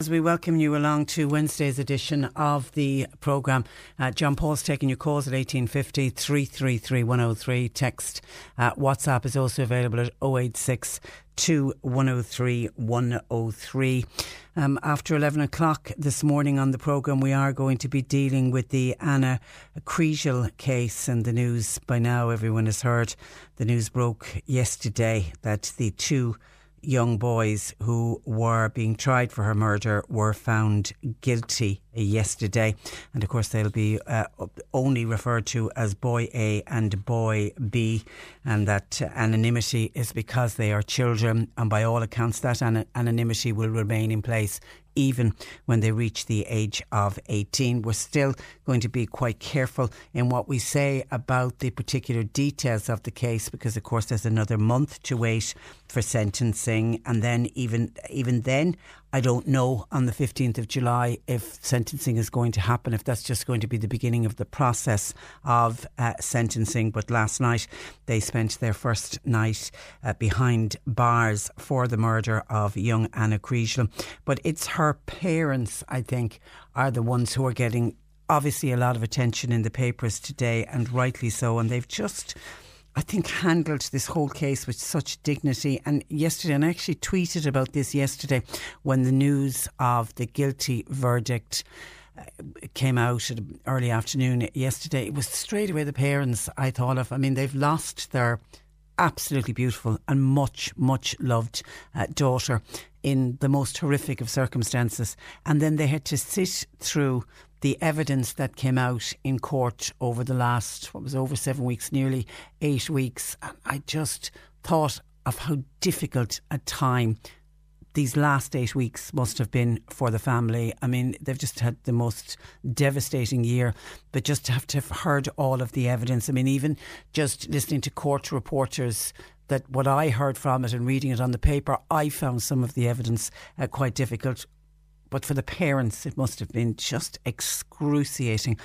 As we welcome you along to Wednesday's edition of the programme, uh, John Paul's taking your calls at 1850 333 103. Text uh, WhatsApp is also available at 086 103 103. Um, after 11 o'clock this morning on the programme, we are going to be dealing with the Anna Kriegel case and the news. By now, everyone has heard the news broke yesterday that the two young boys who were being tried for her murder were found guilty yesterday. And of course, they'll be uh, only referred to as Boy A and Boy B. And that anonymity is because they are children. And by all accounts, that an- anonymity will remain in place even when they reach the age of 18. We're still going to be quite careful in what we say about the particular details of the case because, of course, there's another month to wait for sentencing. And then, even, even then, I don't know on the 15th of July if sentencing is going to happen, if that's just going to be the beginning of the process of uh, sentencing. But last night they spent their first night uh, behind bars for the murder of young Anna Kriegel. But it's her parents, I think, are the ones who are getting obviously a lot of attention in the papers today, and rightly so. And they've just I think, handled this whole case with such dignity. And yesterday, and I actually tweeted about this yesterday when the news of the guilty verdict uh, came out at early afternoon yesterday. It was straight away the parents I thought of. I mean, they've lost their absolutely beautiful and much, much loved uh, daughter in the most horrific of circumstances. And then they had to sit through the evidence that came out in court over the last, what was over seven weeks, nearly eight weeks. And I just thought of how difficult a time these last eight weeks must have been for the family. I mean, they've just had the most devastating year, but just to have to have heard all of the evidence. I mean, even just listening to court reporters that what I heard from it and reading it on the paper, I found some of the evidence uh, quite difficult. But for the parents, it must have been just excruciating.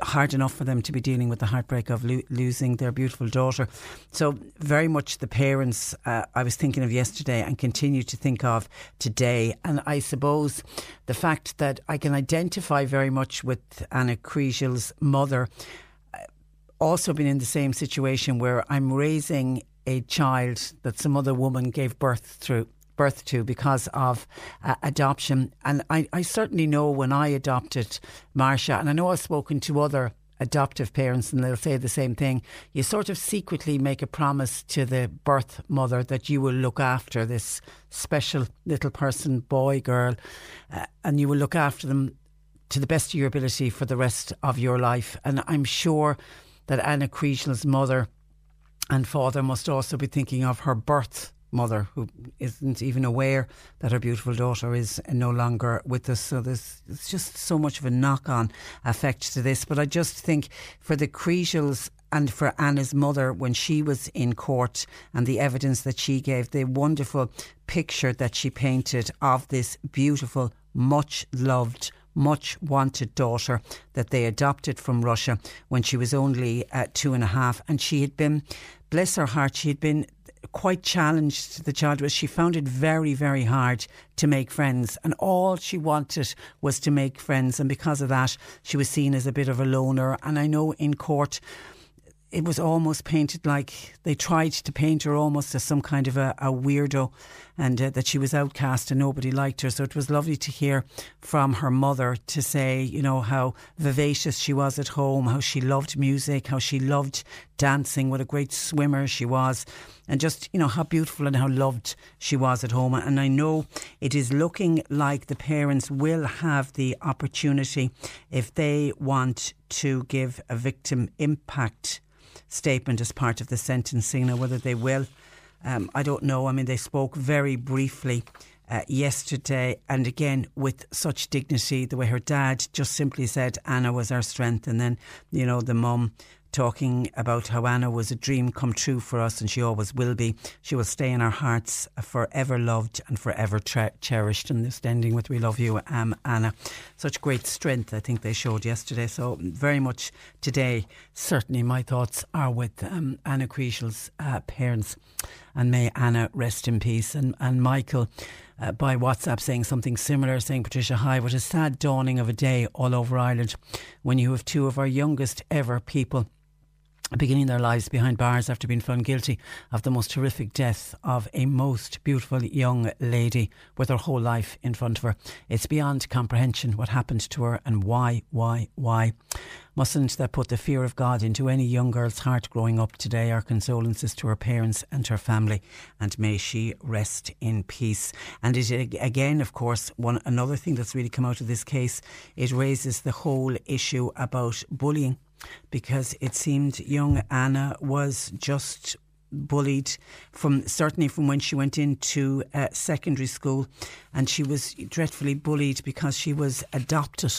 Hard enough for them to be dealing with the heartbreak of lo- losing their beautiful daughter. So, very much the parents uh, I was thinking of yesterday and continue to think of today. And I suppose the fact that I can identify very much with Anna Kriegel's mother uh, also been in the same situation where I'm raising a child that some other woman gave birth through birth to because of uh, adoption. And I, I certainly know when I adopted Marsha, and I know I've spoken to other adoptive parents and they'll say the same thing. You sort of secretly make a promise to the birth mother that you will look after this special little person, boy, girl, uh, and you will look after them to the best of your ability for the rest of your life. And I'm sure that Anna Kriegel's mother and father must also be thinking of her birth mother who isn't even aware that her beautiful daughter is no longer with us. So there's just so much of a knock on effect to this. But I just think for the Kriegels and for Anna's mother when she was in court and the evidence that she gave, the wonderful picture that she painted of this beautiful, much loved much wanted daughter that they adopted from Russia when she was only uh, two and a half. And she had been, bless her heart, she had been quite challenged the child was she found it very very hard to make friends. And all she wanted was to make friends. And because of that she was seen as a bit of a loner. And i know in court it was almost painted like they tried to paint her almost as some kind of a, a weirdo and uh, that she was outcast and nobody liked her. So it was lovely to hear from her mother to say, you know, how vivacious she was at home, how she loved music, how she loved dancing, what a great swimmer she was, and just, you know, how beautiful and how loved she was at home. And I know it is looking like the parents will have the opportunity if they want to give a victim impact statement as part of the sentencing. Now, whether they will, um, I don't know. I mean, they spoke very briefly uh, yesterday, and again with such dignity, the way her dad just simply said Anna was our strength, and then you know the mum talking about how Anna was a dream come true for us and she always will be. She will stay in our hearts forever loved and forever cherished. And this ending with We Love You, um, Anna. Such great strength, I think they showed yesterday. So, very much today, certainly my thoughts are with um, Anna Kriegel's uh, parents. and may Anna rest in peace. And, and Michael, uh, by WhatsApp saying something similar, saying, Patricia, hi, what a sad dawning of a day all over Ireland when you have two of our youngest ever people beginning their lives behind bars after being found guilty of the most horrific death of a most beautiful young lady with her whole life in front of her. It's beyond comprehension what happened to her and why, why, why. Mustn't that put the fear of God into any young girl's heart growing up today? Our condolences to her parents and her family, and may she rest in peace. And it again, of course, one another thing that's really come out of this case, it raises the whole issue about bullying because it seemed young Anna was just bullied from certainly from when she went into uh, secondary school. And she was dreadfully bullied because she was adopted.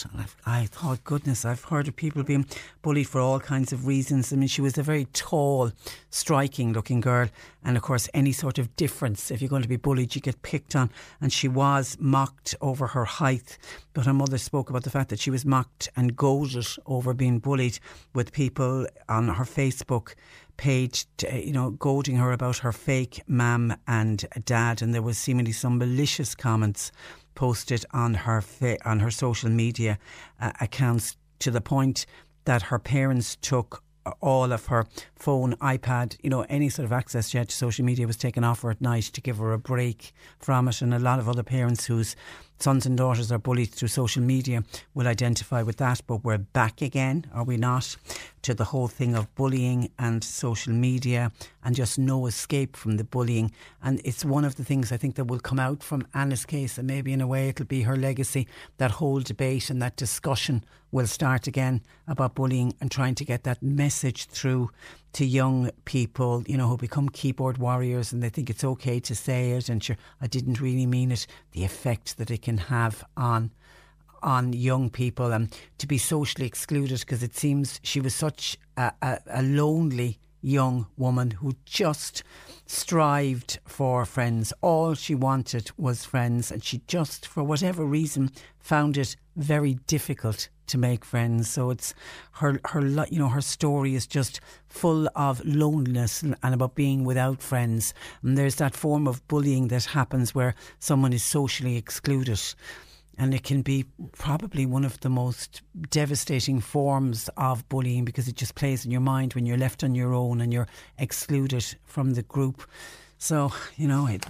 I thought goodness I've heard of people being bullied for all kinds of reasons. I mean she was a very tall striking looking girl. And of course any sort of difference if you're going to be bullied you get picked on. And she was mocked over her height. But her mother spoke about the fact that she was mocked and goaded over being bullied with people on her Facebook page, you know, goading her about her fake mum and dad, and there was seemingly some malicious comments posted on her fa- on her social media uh, accounts to the point that her parents took all of her phone, iPad, you know, any sort of access she had to social media was taken off her at night to give her a break from it. And a lot of other parents whose sons and daughters are bullied through social media will identify with that. But we're back again, are we not, to the whole thing of bullying and social media and just no escape from the bullying. And it's one of the things I think that will come out from Anna's case, and maybe in a way it'll be her legacy. That whole debate and that discussion will start again about bullying and trying to get that message through to young people, you know, who become keyboard warriors and they think it's okay to say it and sure, I didn't really mean it, the effect that it can have on on young people and to be socially excluded because it seems she was such a, a, a lonely young woman who just strived for friends. All she wanted was friends, and she just, for whatever reason, found it very difficult to make friends. So it's her, her, you know, her story is just full of loneliness and, and about being without friends. And there's that form of bullying that happens where someone is socially excluded and it can be probably one of the most devastating forms of bullying because it just plays in your mind when you're left on your own and you're excluded from the group. So, you know, it,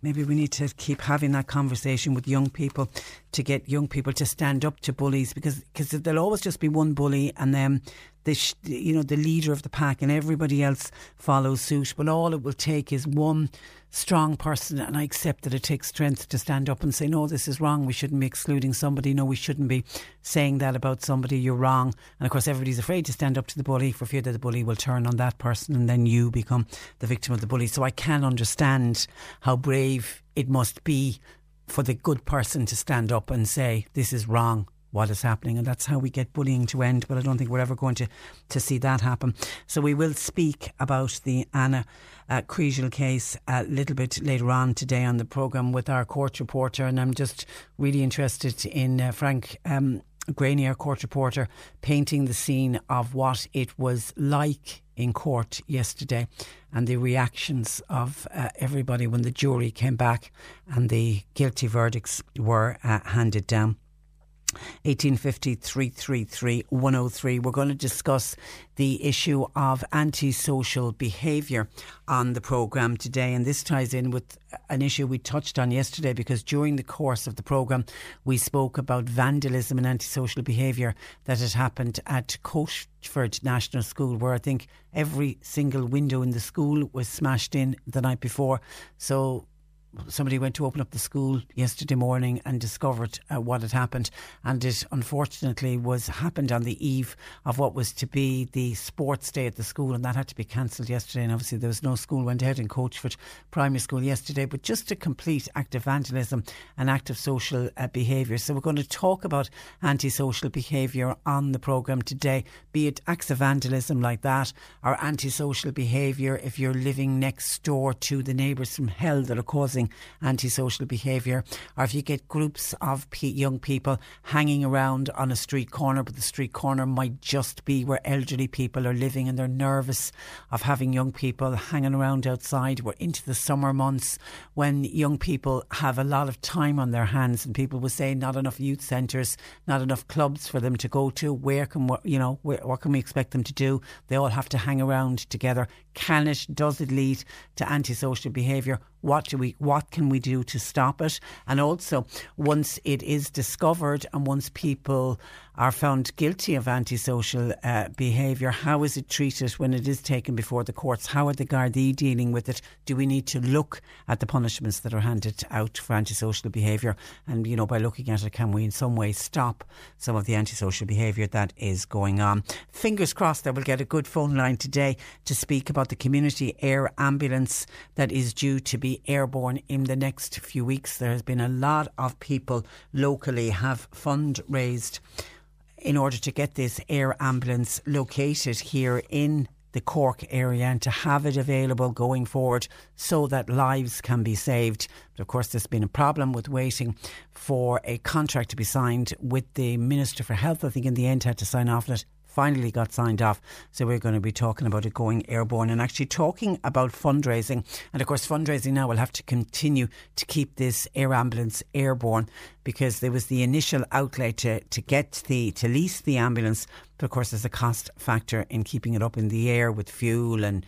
maybe we need to keep having that conversation with young people to get young people to stand up to bullies because cause there'll always just be one bully and then the you know the leader of the pack and everybody else follows suit but all it will take is one strong person and I accept that it takes strength to stand up and say no this is wrong we shouldn't be excluding somebody no we shouldn't be saying that about somebody you're wrong and of course everybody's afraid to stand up to the bully for fear that the bully will turn on that person and then you become the victim of the bully so I can understand how brave it must be for the good person to stand up and say this is wrong what is happening. And that's how we get bullying to end. But I don't think we're ever going to, to see that happen. So we will speak about the Anna uh, case a little bit later on today on the programme with our court reporter. And I'm just really interested in uh, Frank. Um, Greaney, court reporter, painting the scene of what it was like in court yesterday and the reactions of uh, everybody when the jury came back and the guilty verdicts were uh, handed down. 1850 333 103. We're going to discuss the issue of antisocial behaviour on the programme today. And this ties in with an issue we touched on yesterday because during the course of the programme, we spoke about vandalism and antisocial behaviour that had happened at Coachford National School, where I think every single window in the school was smashed in the night before. So somebody went to open up the school yesterday morning and discovered uh, what had happened. And it unfortunately was happened on the eve of what was to be the sports day at the school and that had to be cancelled yesterday. And obviously there was no school went ahead in Coachford Primary School yesterday but just a complete act of vandalism and act of social uh, behaviour. So we're going to talk about antisocial behaviour on the programme today be it acts of vandalism like that or antisocial behaviour if you're living next door to the neighbours from hell that are causing antisocial behaviour, or if you get groups of young people hanging around on a street corner, but the street corner might just be where elderly people are living and they're nervous of having young people hanging around outside. We're into the summer months when young people have a lot of time on their hands, and people will say not enough youth centres, not enough clubs for them to go to. Where can you know where, what can we expect them to do? They all have to hang around together. Can it? Does it lead to antisocial behaviour? What do we? What can we do to stop it? And also, once it is discovered, and once people are found guilty of antisocial uh, behaviour, how is it treated when it is taken before the courts? How are the Gardaí dealing with it? Do we need to look at the punishments that are handed out for antisocial behaviour? And you know, by looking at it, can we in some way stop some of the antisocial behaviour that is going on? Fingers crossed that we'll get a good phone line today to speak about the community air ambulance that is due to be airborne in the next few weeks. There has been a lot of people locally have fundraised in order to get this air ambulance located here in the Cork area and to have it available going forward so that lives can be saved. But of course, there's been a problem with waiting for a contract to be signed with the Minister for Health. I think in the end had to sign off on it finally got signed off. So we're going to be talking about it going airborne and actually talking about fundraising. And of course, fundraising now will have to continue to keep this air ambulance airborne because there was the initial outlay to, to get the to lease the ambulance. But of course, there's a cost factor in keeping it up in the air with fuel and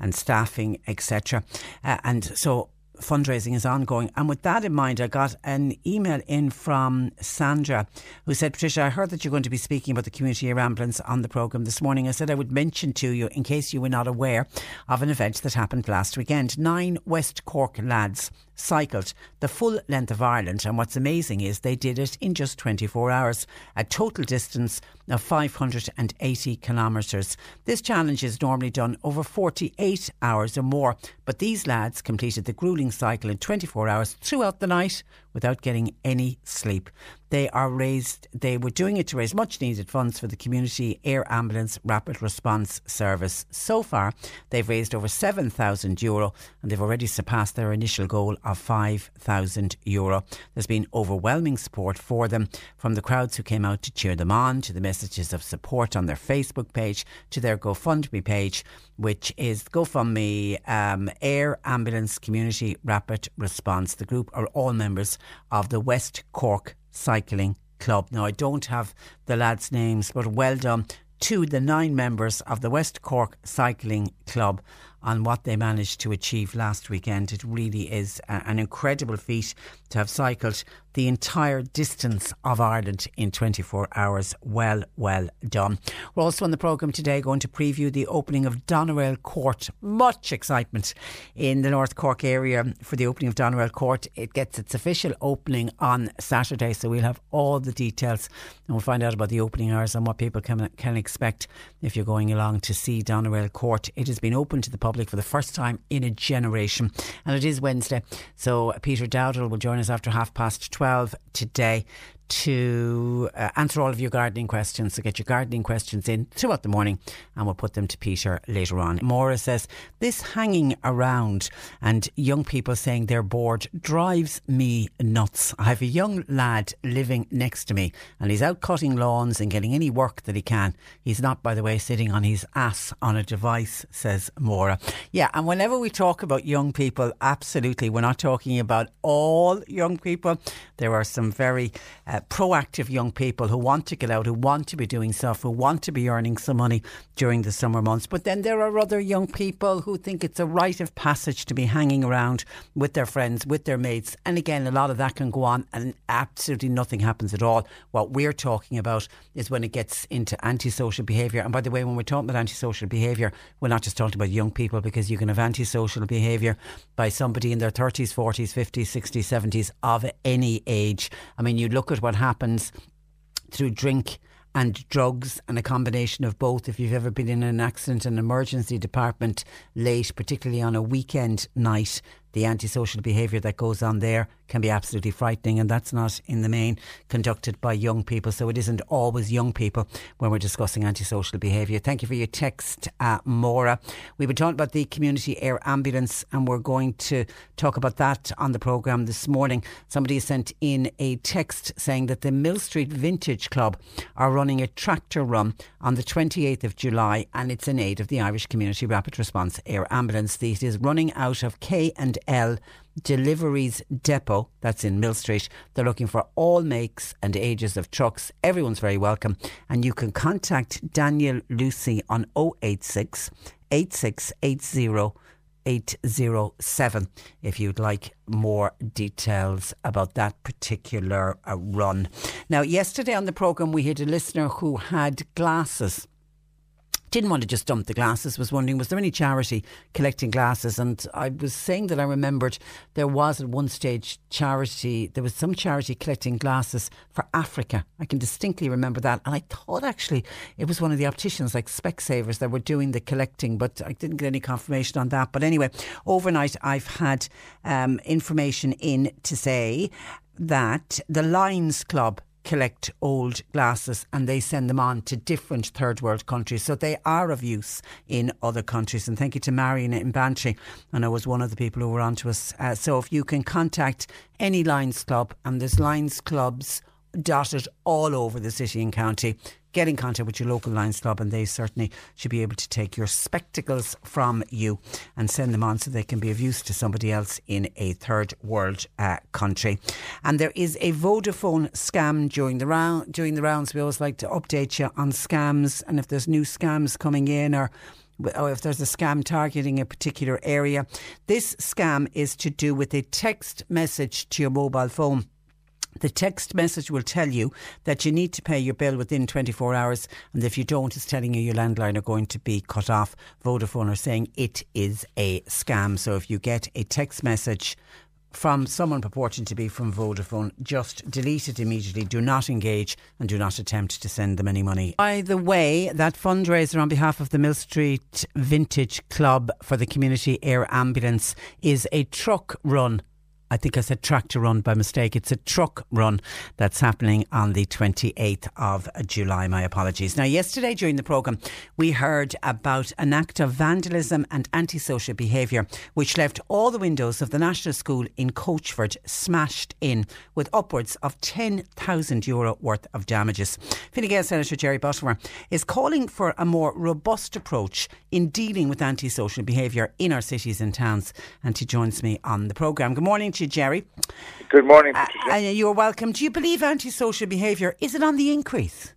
and staffing, etc. Uh, and so fundraising is ongoing. And with that in mind, I got an email in from Sandra who said, Patricia, I heard that you're going to be speaking about the community air ambulance on the programme this morning. I said I would mention to you, in case you were not aware, of an event that happened last weekend. Nine West Cork lads cycled the full length of Ireland. And what's amazing is they did it in just 24 hours, a total distance of 580 kilometres. This challenge is normally done over 48 hours or more, but these lads completed the grueling cycle in 24 hours throughout the night without getting any sleep. They are raised, they were doing it to raise much needed funds for the Community Air Ambulance Rapid Response Service. So far, they've raised over 7,000 euro and they've already surpassed their initial goal of 5,000 euro. There's been overwhelming support for them from the crowds who came out to cheer them on, to the messages of support on their Facebook page, to their GoFundMe page, which is GoFundMe um, Air Ambulance Community Rapid Response. The group are all members of the West Cork Cycling Club. Now, I don't have the lads' names, but well done to the nine members of the West Cork Cycling Club on what they managed to achieve last weekend. It really is an incredible feat to have cycled the entire distance of Ireland in 24 hours. Well, well done. We're also on the programme today going to preview the opening of Doneraile Court. Much excitement in the North Cork area for the opening of Doneraile Court. It gets its official opening on Saturday, so we'll have all the details and we'll find out about the opening hours and what people can, can expect if you're going along to see Doneraile Court. It has been open to the public for the first time in a generation and it is Wednesday. So Peter Dowdall will join us after half past 12 12 today to uh, answer all of your gardening questions. So get your gardening questions in throughout the morning and we'll put them to Peter later on. Maura says, This hanging around and young people saying they're bored drives me nuts. I have a young lad living next to me and he's out cutting lawns and getting any work that he can. He's not, by the way, sitting on his ass on a device, says Maura. Yeah, and whenever we talk about young people, absolutely, we're not talking about all young people. There are some very uh, uh, proactive young people who want to get out, who want to be doing stuff, who want to be earning some money during the summer months. But then there are other young people who think it's a rite of passage to be hanging around with their friends, with their mates. And again, a lot of that can go on and absolutely nothing happens at all. What we're talking about is when it gets into antisocial behaviour. And by the way, when we're talking about antisocial behaviour, we're not just talking about young people because you can have antisocial behaviour by somebody in their 30s, 40s, 50s, 60s, 70s of any age. I mean, you look at what happens through drink and drugs and a combination of both. If you've ever been in an accident, an emergency department late, particularly on a weekend night, the antisocial behaviour that goes on there can be absolutely frightening, and that's not in the main conducted by young people. So it isn't always young people when we're discussing antisocial behaviour. Thank you for your text, uh, Maura. We were talking about the community air ambulance, and we're going to talk about that on the programme this morning. Somebody sent in a text saying that the Mill Street Vintage Club are running a tractor run on the 28th of July, and it's in aid of the Irish Community Rapid Response Air Ambulance. This is running out of K and L Deliveries Depot, that's in Mill Street. They're looking for all makes and ages of trucks. Everyone's very welcome. And you can contact Daniel Lucy on 086 8680 807 if you'd like more details about that particular uh, run. Now, yesterday on the programme, we had a listener who had glasses didn't want to just dump the glasses, was wondering, was there any charity collecting glasses? And I was saying that I remembered there was at one stage charity, there was some charity collecting glasses for Africa. I can distinctly remember that. And I thought actually it was one of the opticians like Specsavers that were doing the collecting, but I didn't get any confirmation on that. But anyway, overnight I've had um, information in to say that the Lions Club collect old glasses and they send them on to different third world countries. So they are of use in other countries. And thank you to Marion in Bantry. And I was one of the people who were on to us. Uh, so if you can contact any Lions Club, and there's Lions Clubs dotted all over the city and county, get in contact with your local Lions Club and they certainly should be able to take your spectacles from you and send them on so they can be of use to somebody else in a third world uh, country. And there is a Vodafone scam during the round during the rounds. We always like to update you on scams and if there's new scams coming in or or if there's a scam targeting a particular area. This scam is to do with a text message to your mobile phone. The text message will tell you that you need to pay your bill within 24 hours, and if you don't, it's telling you your landline are going to be cut off. Vodafone are saying it is a scam. So if you get a text message from someone purporting to be from Vodafone, just delete it immediately. Do not engage and do not attempt to send them any money. By the way, that fundraiser on behalf of the Mill Street Vintage Club for the Community Air Ambulance is a truck run I think I said tractor run by mistake. It's a truck run that's happening on the 28th of July. My apologies. Now, yesterday during the programme, we heard about an act of vandalism and antisocial behaviour which left all the windows of the National School in Coachford smashed in with upwards of 10,000 euro worth of damages. Fine Gael Senator Jerry Buttimer is calling for a more robust approach in dealing with antisocial behaviour in our cities and towns. And he joins me on the programme. Good morning to you, Jerry. Good morning, uh, uh, you're welcome. Do you believe antisocial behaviour is it on the increase?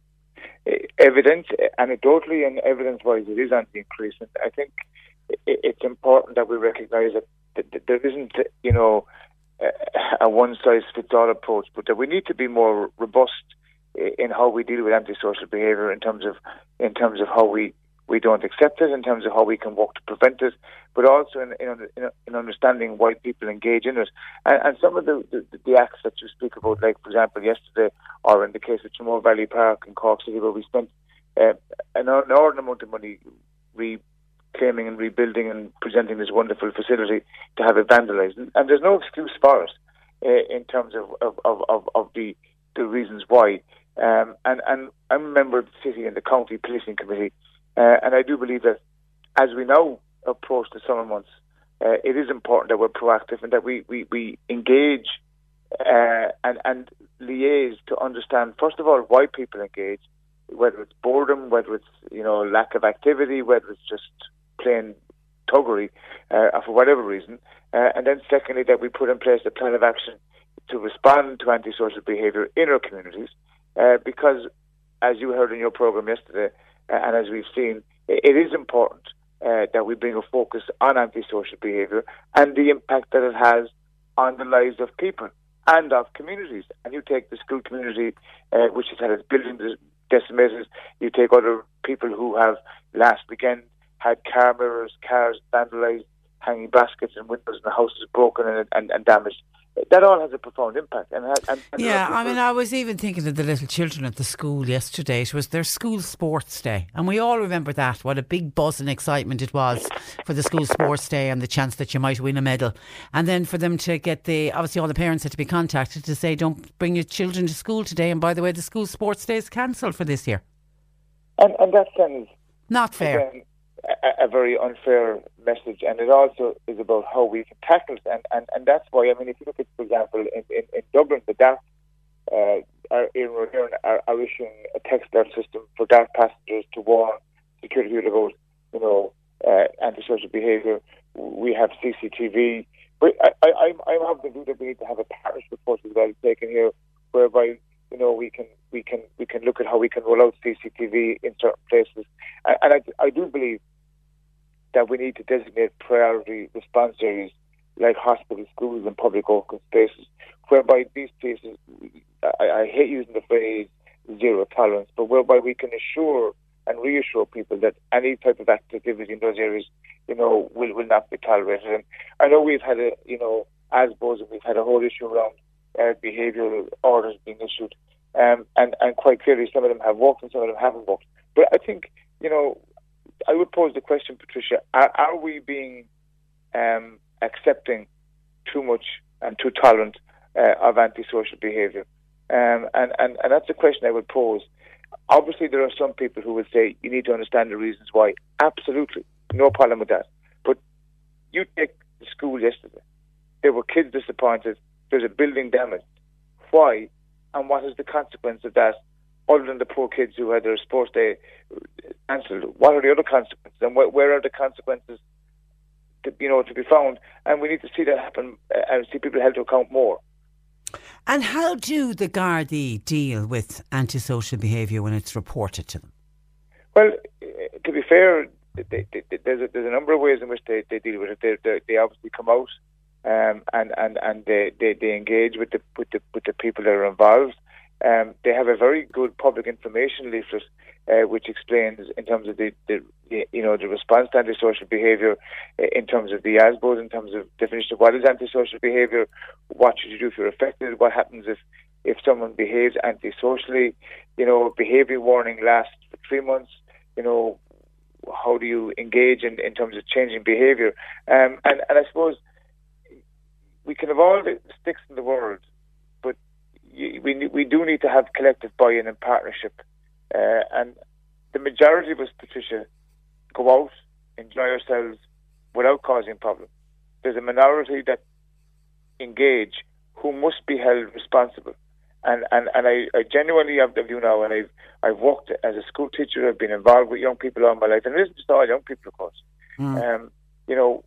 Evidence, anecdotally and evidence-wise, it is on the increase, and I think it's important that we recognise that there isn't, you know, a one-size-fits-all approach, but that we need to be more robust in how we deal with antisocial behaviour in terms of in terms of how we we don't accept it in terms of how we can work to prevent it, but also in, in, in understanding why people engage in it. And, and some of the, the, the, acts that you speak about, like, for example, yesterday, or in the case of Tramore Valley Park in Cork City, where we spent uh, an enormous amount of money reclaiming and rebuilding and presenting this wonderful facility to have it vandalised. And, and there's no excuse for it uh, in terms of, of, of, of, of the, the reasons why. Um, and, and I'm a member of the city and the county policing committee, uh, and I do believe that as we now approach the summer months, uh, it is important that we're proactive and that we, we, we engage uh, and, and liaise to understand, first of all, why people engage, whether it's boredom, whether it's you know lack of activity, whether it's just plain tuggery, uh, for whatever reason. Uh, and then secondly, that we put in place a plan of action to respond to antisocial behaviour in our communities, uh, because as you heard in your programme yesterday, and as we've seen, it is important uh, that we bring a focus on antisocial behaviour and the impact that it has on the lives of people and of communities. And you take the school community, uh, which has had its buildings decimated. You take other people who have last weekend had car mirrors, cars vandalised, hanging baskets and windows in the houses broken and, and, and damaged. That all has a profound impact. And, and, and yeah, I mean, I was even thinking of the little children at the school yesterday. It was their school sports day, and we all remember that. What a big buzz and excitement it was for the school sports day and the chance that you might win a medal. And then for them to get the obviously all the parents had to be contacted to say, "Don't bring your children to school today." And by the way, the school sports day is cancelled for this year. And, and that sends not fair. Again, a, a, very unfair message, and it also is about how we can tackle it, and, and, and that's why I mean, if you look at, for example, in, in, in Dublin, the DART uh, are, are, are issuing a text alert system for DART passengers to warn security about, you know, uh, antisocial behaviour. We have CCTV. But I, I, I'm, I'm of the view that we need to have a partnership approach as well taken here, whereby you know we can we can we can look at how we can roll out CCTV in certain places, and, and I, I do believe that we need to designate priority response areas like hospitals, schools, and public open spaces, whereby these places, I, I hate using the phrase zero tolerance, but whereby we can assure and reassure people that any type of activity in those areas, you know, will, will not be tolerated. And I know we've had a, you know, as Bosun, we've had a whole issue around uh, behavioural orders being issued, um, and and quite clearly some of them have worked and some of them haven't worked. But I think, you know, I would pose the question, Patricia: Are, are we being um, accepting too much and too tolerant uh, of antisocial behaviour? Um, and, and and that's a question I would pose. Obviously, there are some people who would say you need to understand the reasons why. Absolutely, no problem with that. But you take the school yesterday. There were kids disappointed. There's a building damaged. Why? And what is the consequence of that other than the poor kids who had their sports day cancelled, what are the other consequences, and wh- where are the consequences, to, you know, to be found? And we need to see that happen uh, and see people held to account more. And how do the Gardaí deal with antisocial behaviour when it's reported to them? Well, uh, to be fair, they, they, there's, a, there's a number of ways in which they, they deal with it. They, they, they obviously come out um, and and and they, they, they engage with the with the with the people that are involved. Um, they have a very good public information leaflet, uh, which explains in terms of the, the, you know the response to antisocial behaviour, uh, in terms of the ASBOs, in terms of definition of what is antisocial behaviour, what should you do if you're affected, what happens if if someone behaves antisocially, you know, behaviour warning lasts for three months, you know, how do you engage in, in terms of changing behaviour, um, and and I suppose we can have all the sticks in the world we we do need to have collective buy-in and partnership, uh, and the majority of us, Patricia, go out, enjoy ourselves without causing problems. There's a minority that engage who must be held responsible. And and, and I, I genuinely have the view now, and I've I've worked as a school teacher. I've been involved with young people all my life, and it isn't just all young people, of course. Mm. Um, you know,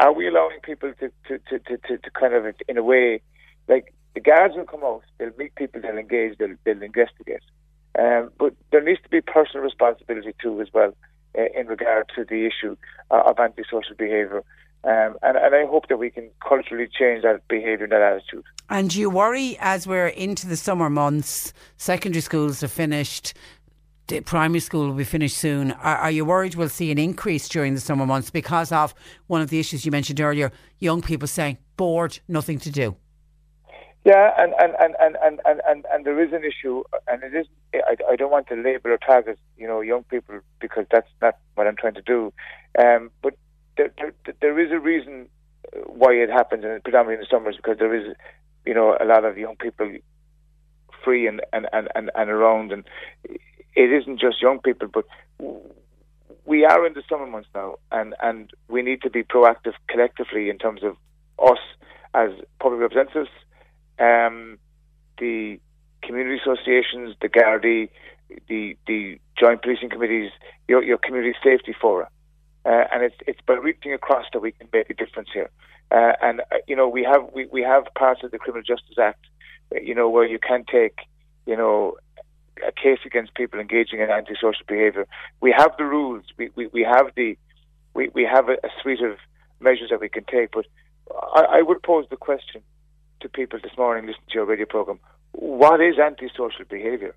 are we allowing people to, to, to, to, to kind of, in a way, like the guards will come out, they'll meet people, they'll engage, they'll, they'll investigate. Um, but there needs to be personal responsibility too, as well, uh, in regard to the issue uh, of antisocial behaviour. Um, and, and I hope that we can culturally change that behaviour and that attitude. And do you worry as we're into the summer months, secondary schools are finished, primary school will be finished soon. Are, are, you worried we'll see an increase during the summer months because of one of the issues you mentioned earlier, young people saying, bored, nothing to do? Yeah, and and, and, and, and, and, and, and there is an issue, and it is. I, I don't want to label or target, you know, young people because that's not what I'm trying to do. Um, but there, there, there is a reason why it happens, and predominantly in the summers, because there is, you know, a lot of young people free and and, and, and, and around, and it isn't just young people, but we are in the summer months now, and and we need to be proactive collectively in terms of us as public representatives um, the community associations, the Gardaí, the the joint policing committees, your your community safety fora, uh, and it's it's by reaching across that we can make a difference here. Uh, and uh, you know we have we, we have parts of the Criminal Justice Act, uh, you know where you can take you know a case against people engaging in antisocial behaviour. We have the rules. We we, we have the we, we have a, a suite of measures that we can take. But I, I would pose the question: to people this morning listening to your radio program, what is antisocial behaviour?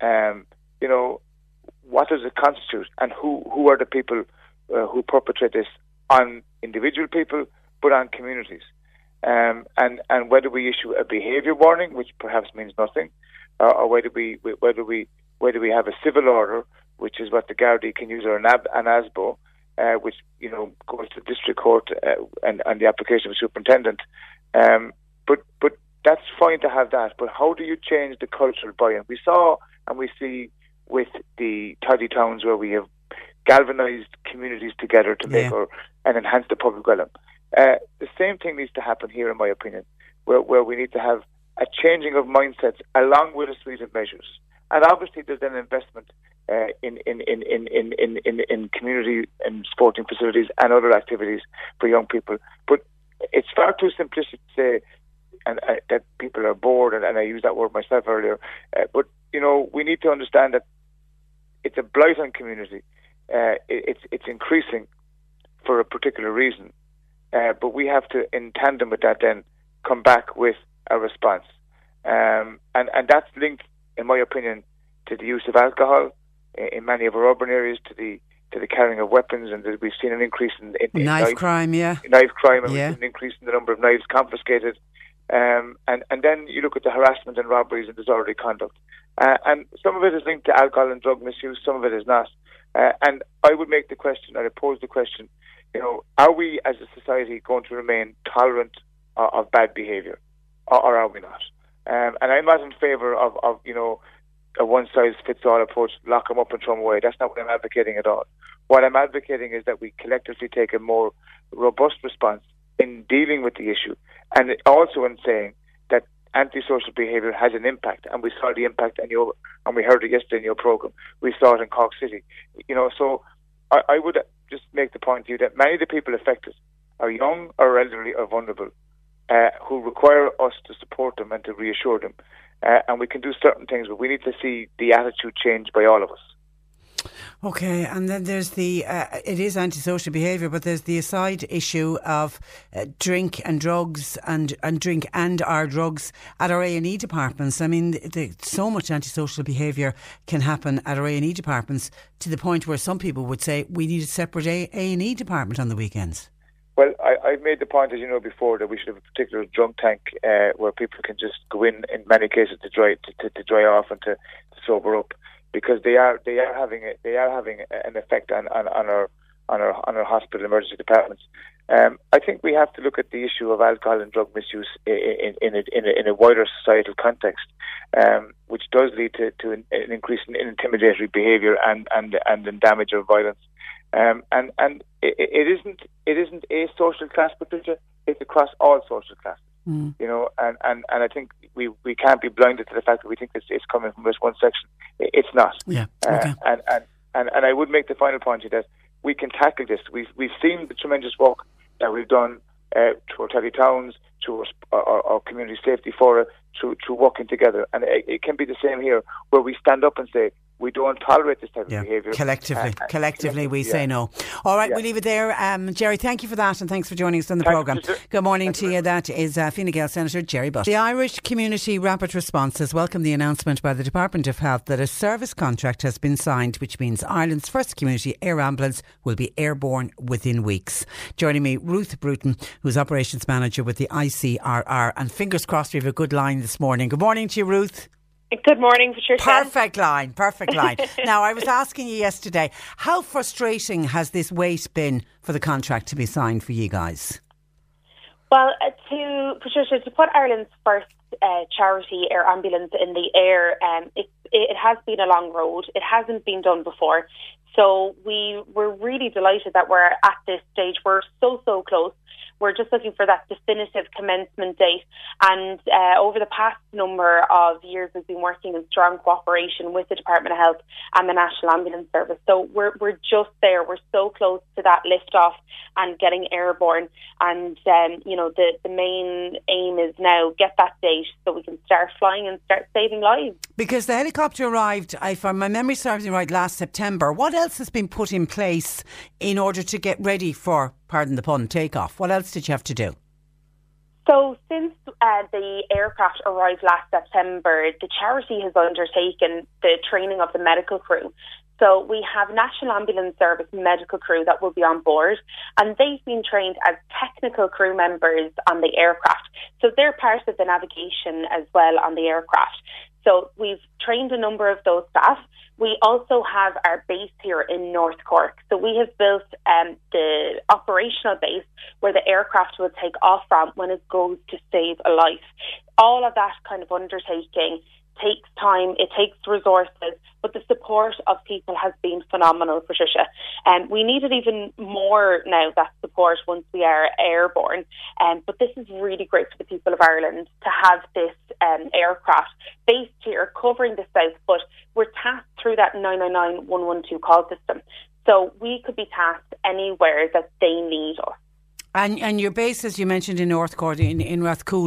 Um, you know, what does it constitute, and who who are the people uh, who perpetrate this on individual people, but on communities? um, and and whether we issue a behaviour warning, which perhaps means nothing, uh, or whether we whether we whether we have a civil order, which is what the Gardaí can use, or an, ab, an ASBO, uh, which you know goes to district court uh, and, and the application of superintendent. Um, but but that's fine to have that. But how do you change the cultural buy-in? We saw and we see with the tidy towns where we have galvanised communities together to make yeah. and enhance the public realm. Uh, the same thing needs to happen here, in my opinion, where, where we need to have a changing of mindsets along with a suite of measures. And obviously, there's an investment uh, in, in, in, in, in, in, in, in community and sporting facilities and other activities for young people. But it's far too simplistic to say and uh, that people are bored, and, and, I used that word myself earlier. Uh, but you know, we need to understand that it's a blight on community. Uh, it, it's it's increasing for a particular reason, uh, but we have to, in tandem with that, then come back with a response, um, and and that's linked, in my opinion, to the use of alcohol in, in many of our urban areas, to the to the carrying of weapons, and we've seen an increase in, in, in knife, knife, crime, yeah, knife crime, and yeah. we've seen an increase in the number of knives confiscated. Um, and, and then you look at the harassment and robberies and disorderly conduct. Uh, and some of it is linked to alcohol and drug misuse, some of it is not. Uh, and I would make the question, I would pose the question, you know, are we as a society going to remain tolerant of, of bad behaviour, or, or, are we not? Um, and I'm not in favour of, of, you know, a one size fits all approach, lock them up and throw them away. That's not what I'm advocating at all. What I'm advocating is that we collectively take a more robust response in dealing with the issue and also in saying that antisocial behaviour has an impact, and we saw the impact, and you and we heard it yesterday in your program. We saw it in Cork City. You know, so I, I would just make the point to you that many of the people affected are young or elderly or vulnerable, uh, who require us to support them and to reassure them. Uh, and we can do certain things, but we need to see the attitude change by all of us. Okay, and then there's the uh, it is antisocial behaviour, but there's the aside issue of uh, drink and drugs and and drink and our drugs at our A and E departments. I mean, the, so much antisocial behaviour can happen at our A and E departments to the point where some people would say we need a separate A and E department on the weekends. Well, I, have made the point, as you know, before that we should have a particular drunk tank uh, where people can just go in, in many cases, to dry to, to, to dry off and to, to sober up because they are they are having a, they are having an effect on, on, on our on our on our hospital emergency departments. Um, I think we have to look at the issue of alcohol and drug misuse in in a, in a, in a wider societal context, um, which does lead to, to an, an, increase in intimidatory behaviour and and and in damage or violence. Um, and and it, it isn't it isn't a social class, Patricia. It's across all social classes. Mm. You know, and, and, and I think we, we can't be blinded to the fact that we think it's, it's coming from this one section. It's not. Yeah. Uh, okay. Uh, and, and, and, and I would make the final point here that we can tackle this. We've, we've seen the tremendous work that we've done uh, through our Tidy Towns, through our, our, our, community safety forum, to, through working together. And it, it can be the same here, where we stand up and say, we don't tolerate this type yeah. of behaviour. Collectively, uh, collectively, we yeah. say no. All right, yeah. we'll leave it there. Um, Jerry, thank you for that, and thanks for joining us on the programme. Good morning thank to you. That is uh, Fine Gael Senator Jerry Butt. The Irish Community Rapid Response has welcomed the announcement by the Department of Health that a service contract has been signed, which means Ireland's first community air ambulance will be airborne within weeks. Joining me, Ruth Bruton, who's operations manager with the ICRR, and fingers crossed we have a good line this morning. Good morning to you, Ruth. Good morning, Patricia. Perfect line, perfect line. now, I was asking you yesterday, how frustrating has this wait been for the contract to be signed for you guys? Well, uh, to Patricia, to put Ireland's first uh, charity air ambulance in the air, um, it, it has been a long road. It hasn't been done before. So we were really delighted that we're at this stage. We're so, so close. We're just looking for that definitive commencement date. And uh, over the past number of years, we've been working in strong cooperation with the Department of Health and the National Ambulance Service. So we're, we're just there. We're so close to that liftoff and getting airborne. And, um, you know, the, the main aim is now get that date so we can start flying and start saving lives. Because the helicopter arrived, if my memory serves me right, last September. What else has been put in place in order to get ready for pardon the pun, takeoff? What else did you have to do? So, since uh, the aircraft arrived last September, the charity has undertaken the training of the medical crew. So we have National Ambulance Service medical crew that will be on board, and they've been trained as technical crew members on the aircraft. So they're part of the navigation as well on the aircraft. So we've trained a number of those staff. We also have our base here in North Cork. So we have built um, the operational base where the aircraft will take off from when it goes to save a life. All of that kind of undertaking takes time, it takes resources, but the support of people has been phenomenal, Patricia. And um, we need it even more now, that support, once we are airborne. Um, but this is really great for the people of Ireland to have this um, aircraft based here, covering the south, but we're tasked through that 999 112 call system. So we could be tasked anywhere that they need us. And and your base, as you mentioned, in North Cork, in, in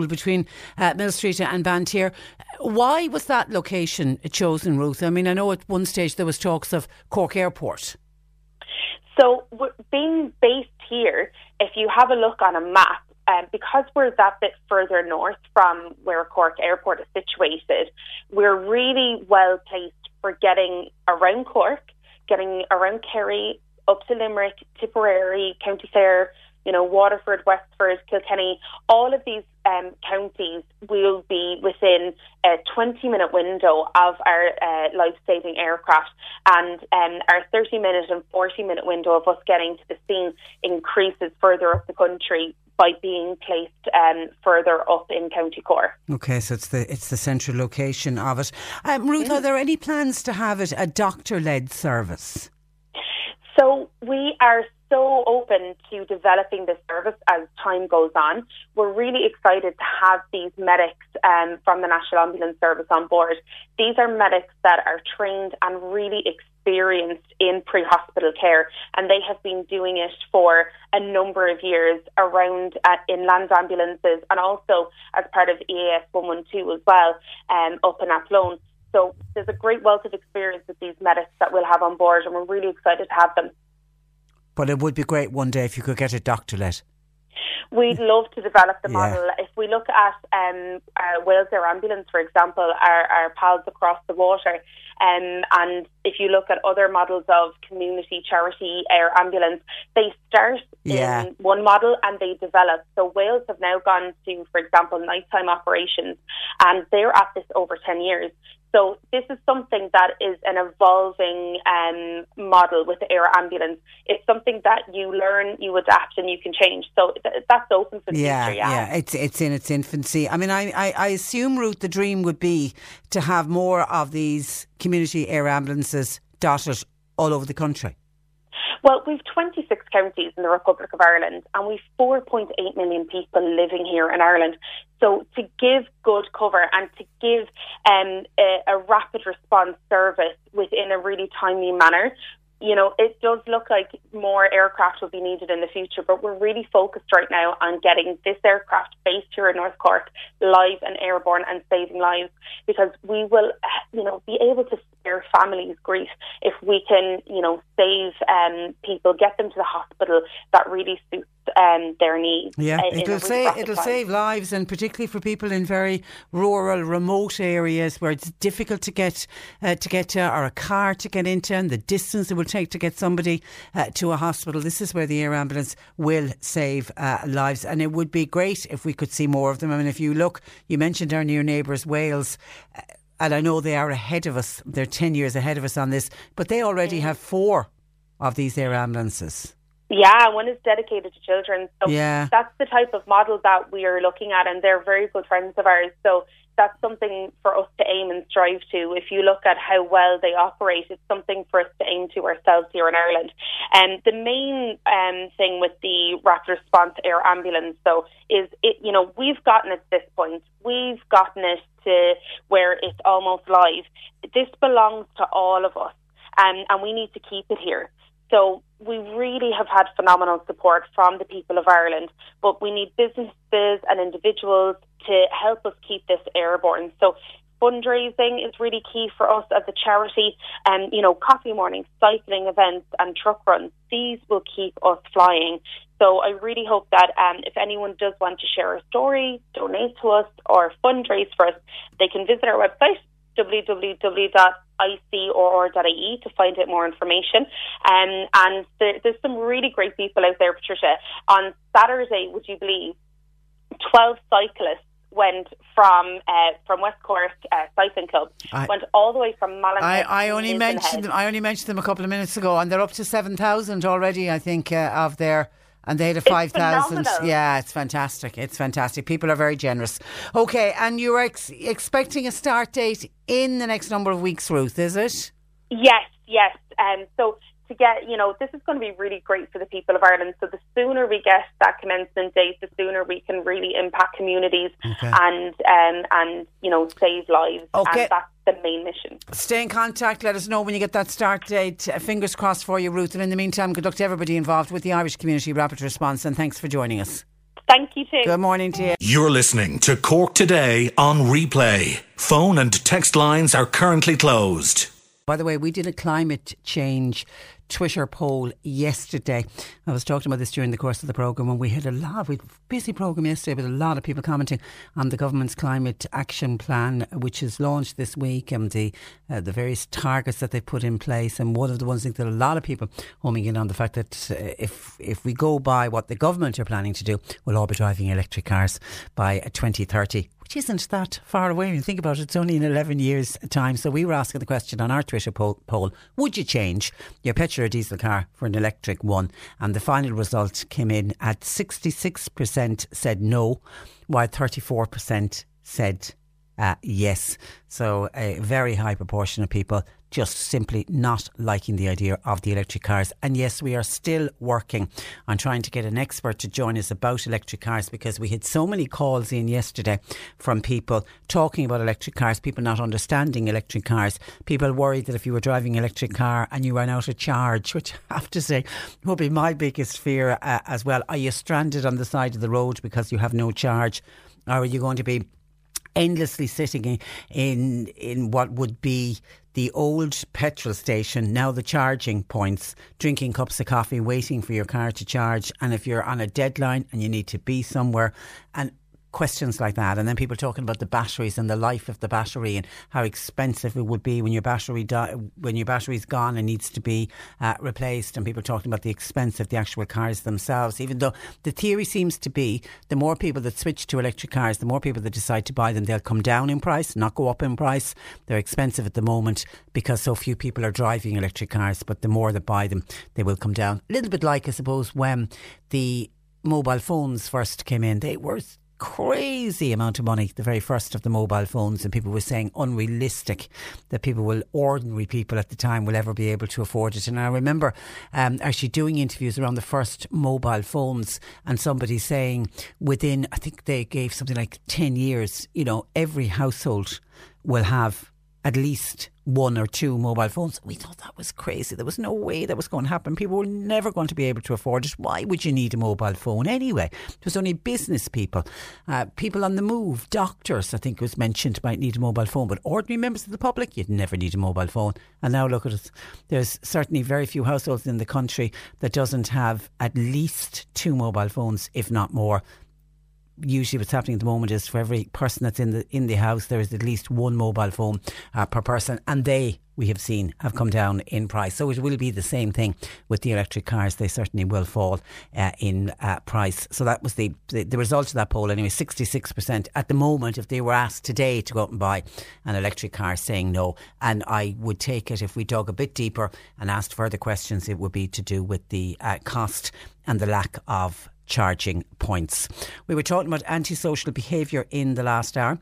between uh, Millstreet and Banteer. Why was that location chosen, Ruth? I mean, I know at one stage there was talks of Cork Airport. So, being based here, if you have a look on a map, um, because we're that bit further north from where Cork Airport is situated, we're really well placed for getting around Cork, getting around Kerry, up to Limerick, Tipperary, County Clare, you know, Waterford, Wexford, Kilkenny, all of these um, counties will be within a 20 minute window of our uh, life saving aircraft. And um, our 30 minute and 40 minute window of us getting to the scene increases further up the country by being placed um, further up in County Cork. Okay, so it's the it's the central location of it. Um, Ruth, mm-hmm. are there any plans to have it a doctor led service? So we are so open to developing this service as time goes on. We're really excited to have these medics um, from the National Ambulance Service on board. These are medics that are trained and really experienced in pre hospital care, and they have been doing it for a number of years around uh, in land ambulances and also as part of EAS 112 as well um, up in Athlone. So there's a great wealth of experience with these medics that we'll have on board, and we're really excited to have them. But it would be great one day if you could get a doctorate. We'd love to develop the model. Yeah. If we look at um, uh, Wales Air Ambulance, for example, our, our pals across the water, um, and if you look at other models of community charity air ambulance, they start yeah. in one model and they develop. So Wales have now gone to, for example, nighttime operations, and they're at this over 10 years. So this is something that is an evolving um, model with the air ambulance. It's something that you learn, you adapt, and you can change. So th- that's open for the yeah, future. Yeah, yeah, it's it's in its infancy. I mean, I, I, I assume, Ruth, the dream would be to have more of these community air ambulances dotted all over the country. Well, we've 26 counties in the Republic of Ireland and we've 4.8 million people living here in Ireland. So to give good cover and to give um, a, a rapid response service within a really timely manner, you know, it does look like more aircraft will be needed in the future, but we're really focused right now on getting this aircraft based here in North Cork live and airborne and saving lives because we will, you know, be able to spare families grief if we can, you know, save um, people, get them to the hospital that really suits um, their needs. Yeah, it'll save it'll time. save lives, and particularly for people in very rural, remote areas where it's difficult to get uh, to get to, or a car to get into, and the distance it will take to get somebody uh, to a hospital. This is where the air ambulance will save uh, lives, and it would be great if we could see more of them. I mean, if you look, you mentioned our near neighbours, Wales uh, and I know they are ahead of us. They're 10 years ahead of us on this, but they already mm. have four of these air ambulances. Yeah, one is dedicated to children. So yeah. that's the type of model that we are looking at, and they're very good friends of ours. So that's something for us to aim and strive to. If you look at how well they operate, it's something for us to aim to ourselves here in Ireland. And um, the main um, thing with the rapid response air ambulance, though, is it. You know, we've gotten it to this point. We've gotten it to where it's almost live. This belongs to all of us, um, and we need to keep it here. So we really have had phenomenal support from the people of Ireland, but we need businesses and individuals to help us keep this airborne. So fundraising is really key for us as a charity. And, you know, coffee mornings, cycling events and truck runs, these will keep us flying. So I really hope that um, if anyone does want to share a story, donate to us or fundraise for us, they can visit our website www.icrr.ie to find out more information. Um, and there, there's some really great people out there, Patricia. On Saturday, would you believe, 12 cyclists went from uh, from West Cork uh, Cycling Club, I, went all the way from Malin. I, I only mentioned them. I only mentioned them a couple of minutes ago, and they're up to seven thousand already. I think uh, of their. And they had a 5,000. Yeah, it's fantastic. It's fantastic. People are very generous. Okay, and you're ex- expecting a start date in the next number of weeks, Ruth, is it? Yes, yes. Um, so to get, you know, this is going to be really great for the people of Ireland. So the sooner we get that commencement date, the sooner we can really impact communities okay. and um, and you know save lives. Okay. And that's the main mission. Stay in contact. Let us know when you get that start date. Uh, fingers crossed for you, Ruth. And in the meantime, good luck to everybody involved with the Irish Community Rapid Response. And thanks for joining us. Thank you too. Good morning to you. You're listening to Cork Today on replay. Phone and text lines are currently closed. By the way, we did a climate change Twitter poll yesterday. I was talking about this during the course of the programme and we had a lot, we busy programme yesterday with a lot of people commenting on the government's climate action plan, which is launched this week and the, uh, the various targets that they've put in place. And one of the ones I think that a lot of people homing in on the fact that uh, if, if we go by what the government are planning to do, we'll all be driving electric cars by 2030 which isn't that far away. When you think about it, it's only in 11 years' time. So we were asking the question on our Twitter poll, poll would you change your petrol or diesel car for an electric one? And the final result came in at 66% said no, while 34% said uh, yes. So a very high proportion of people just simply not liking the idea of the electric cars. And yes, we are still working on trying to get an expert to join us about electric cars because we had so many calls in yesterday from people talking about electric cars, people not understanding electric cars, people worried that if you were driving an electric car and you ran out of charge, which I have to say would be my biggest fear uh, as well. Are you stranded on the side of the road because you have no charge? Or are you going to be endlessly sitting in in what would be the old petrol station, now the charging points, drinking cups of coffee, waiting for your car to charge. And if you're on a deadline and you need to be somewhere, and questions like that. And then people talking about the batteries and the life of the battery and how expensive it would be when your battery di- when your battery's gone and needs to be uh, replaced. And people talking about the expense of the actual cars themselves. Even though the theory seems to be the more people that switch to electric cars, the more people that decide to buy them, they'll come down in price, not go up in price. They're expensive at the moment because so few people are driving electric cars. But the more that buy them, they will come down. A little bit like I suppose when the mobile phones first came in, they were crazy amount of money, the very first of the mobile phones, and people were saying unrealistic that people will, ordinary people at the time, will ever be able to afford it. And I remember um, actually doing interviews around the first mobile phones, and somebody saying within, I think they gave something like 10 years, you know, every household will have at least one or two mobile phones. We thought that was crazy. There was no way that was going to happen. People were never going to be able to afford it. Why would you need a mobile phone anyway? It was only business people, uh, people on the move, doctors, I think it was mentioned might need a mobile phone, but ordinary members of the public, you'd never need a mobile phone. And now look at us. There's certainly very few households in the country that doesn't have at least two mobile phones, if not more usually what's happening at the moment is for every person that's in the in the house there is at least one mobile phone uh, per person and they we have seen have come down in price. So it will be the same thing with the electric cars. They certainly will fall uh, in uh, price. So that was the, the, the result of that poll anyway. 66% at the moment if they were asked today to go out and buy an electric car saying no. And I would take it if we dug a bit deeper and asked further questions it would be to do with the uh, cost and the lack of charging points. We were talking about antisocial behaviour in the last hour.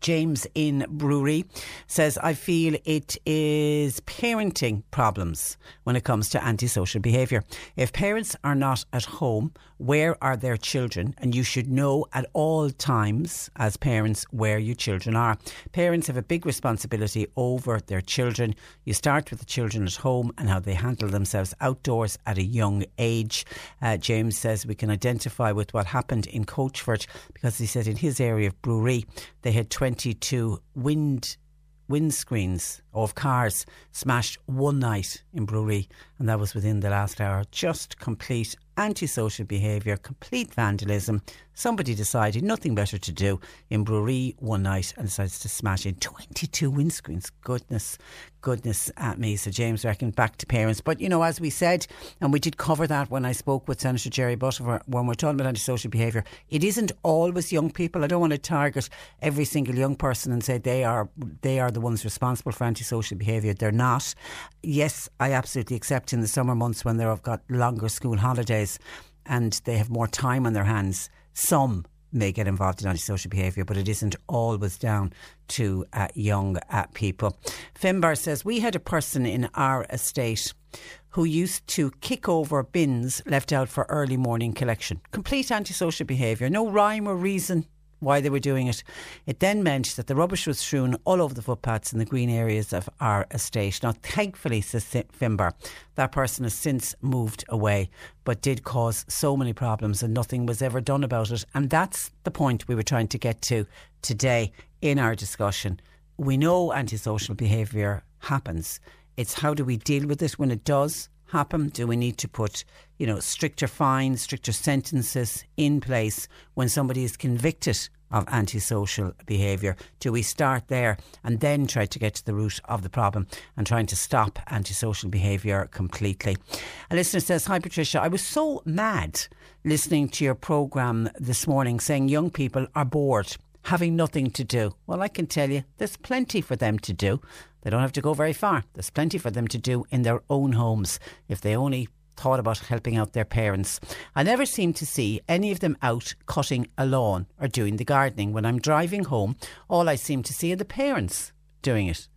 James in Bruree says, I feel it is parenting problems when it comes to antisocial behaviour. If parents are not at home, where are their children? And you should know at all times, as parents, where your children are. Parents have a big responsibility over their children. You start with the children at home and how they handle themselves outdoors at a young age. Uh, James says we can identify with what happened in Coachford because he said in his area of Bruree, they had 22 wind windscreens of cars smashed one night in Bruree, and that was within the last hour. Just complete antisocial behaviour, complete vandalism, somebody decided nothing better to do in Bruree one night and decides to smash in 22 windscreens. Goodness, goodness at me. So James reckoned back to parents. But, you know, as we said, and we did cover that when I spoke with Senator Jerry Buttimer uh, when we're talking about antisocial behaviour, it isn't always young people. I don't want to target every single young person and say they are they are the ones responsible for antisocial behaviour. They're not. Yes, I absolutely accept in the summer months when they've got longer school holidays and they have more time on their hands some may get involved in antisocial behaviour, but it isn't always down to uh, young uh, people. Finbar says, We had a person in our estate who used to kick over bins left out for early morning collection. Complete antisocial behaviour, no rhyme or reason why they were doing it. It then meant that the rubbish was strewn all over the footpaths in the green areas of our estate. Now, thankfully, says Finbar, that person has since moved away, but did cause so many problems and nothing was ever done about it. And that's the point we were trying to get to today in our discussion. We know antisocial behaviour happens. It's how do we deal with it when it does? happen? Do we need to put, you know, stricter fines, stricter sentences in place when somebody is convicted of antisocial behaviour? Do we start there and then try to get to the root of the problem and trying to stop antisocial behaviour completely? A listener says, Hi Patricia, I was so mad listening to your programme this morning saying young people are bored having nothing to do. Well, I can tell you, there's plenty for them to do. They don't have to go very far. There's plenty for them to do in their own homes if they only thought about helping out their parents. I never seem to see any of them out cutting a lawn or doing the gardening. When I'm driving home, all I seem to see are the parents doing it.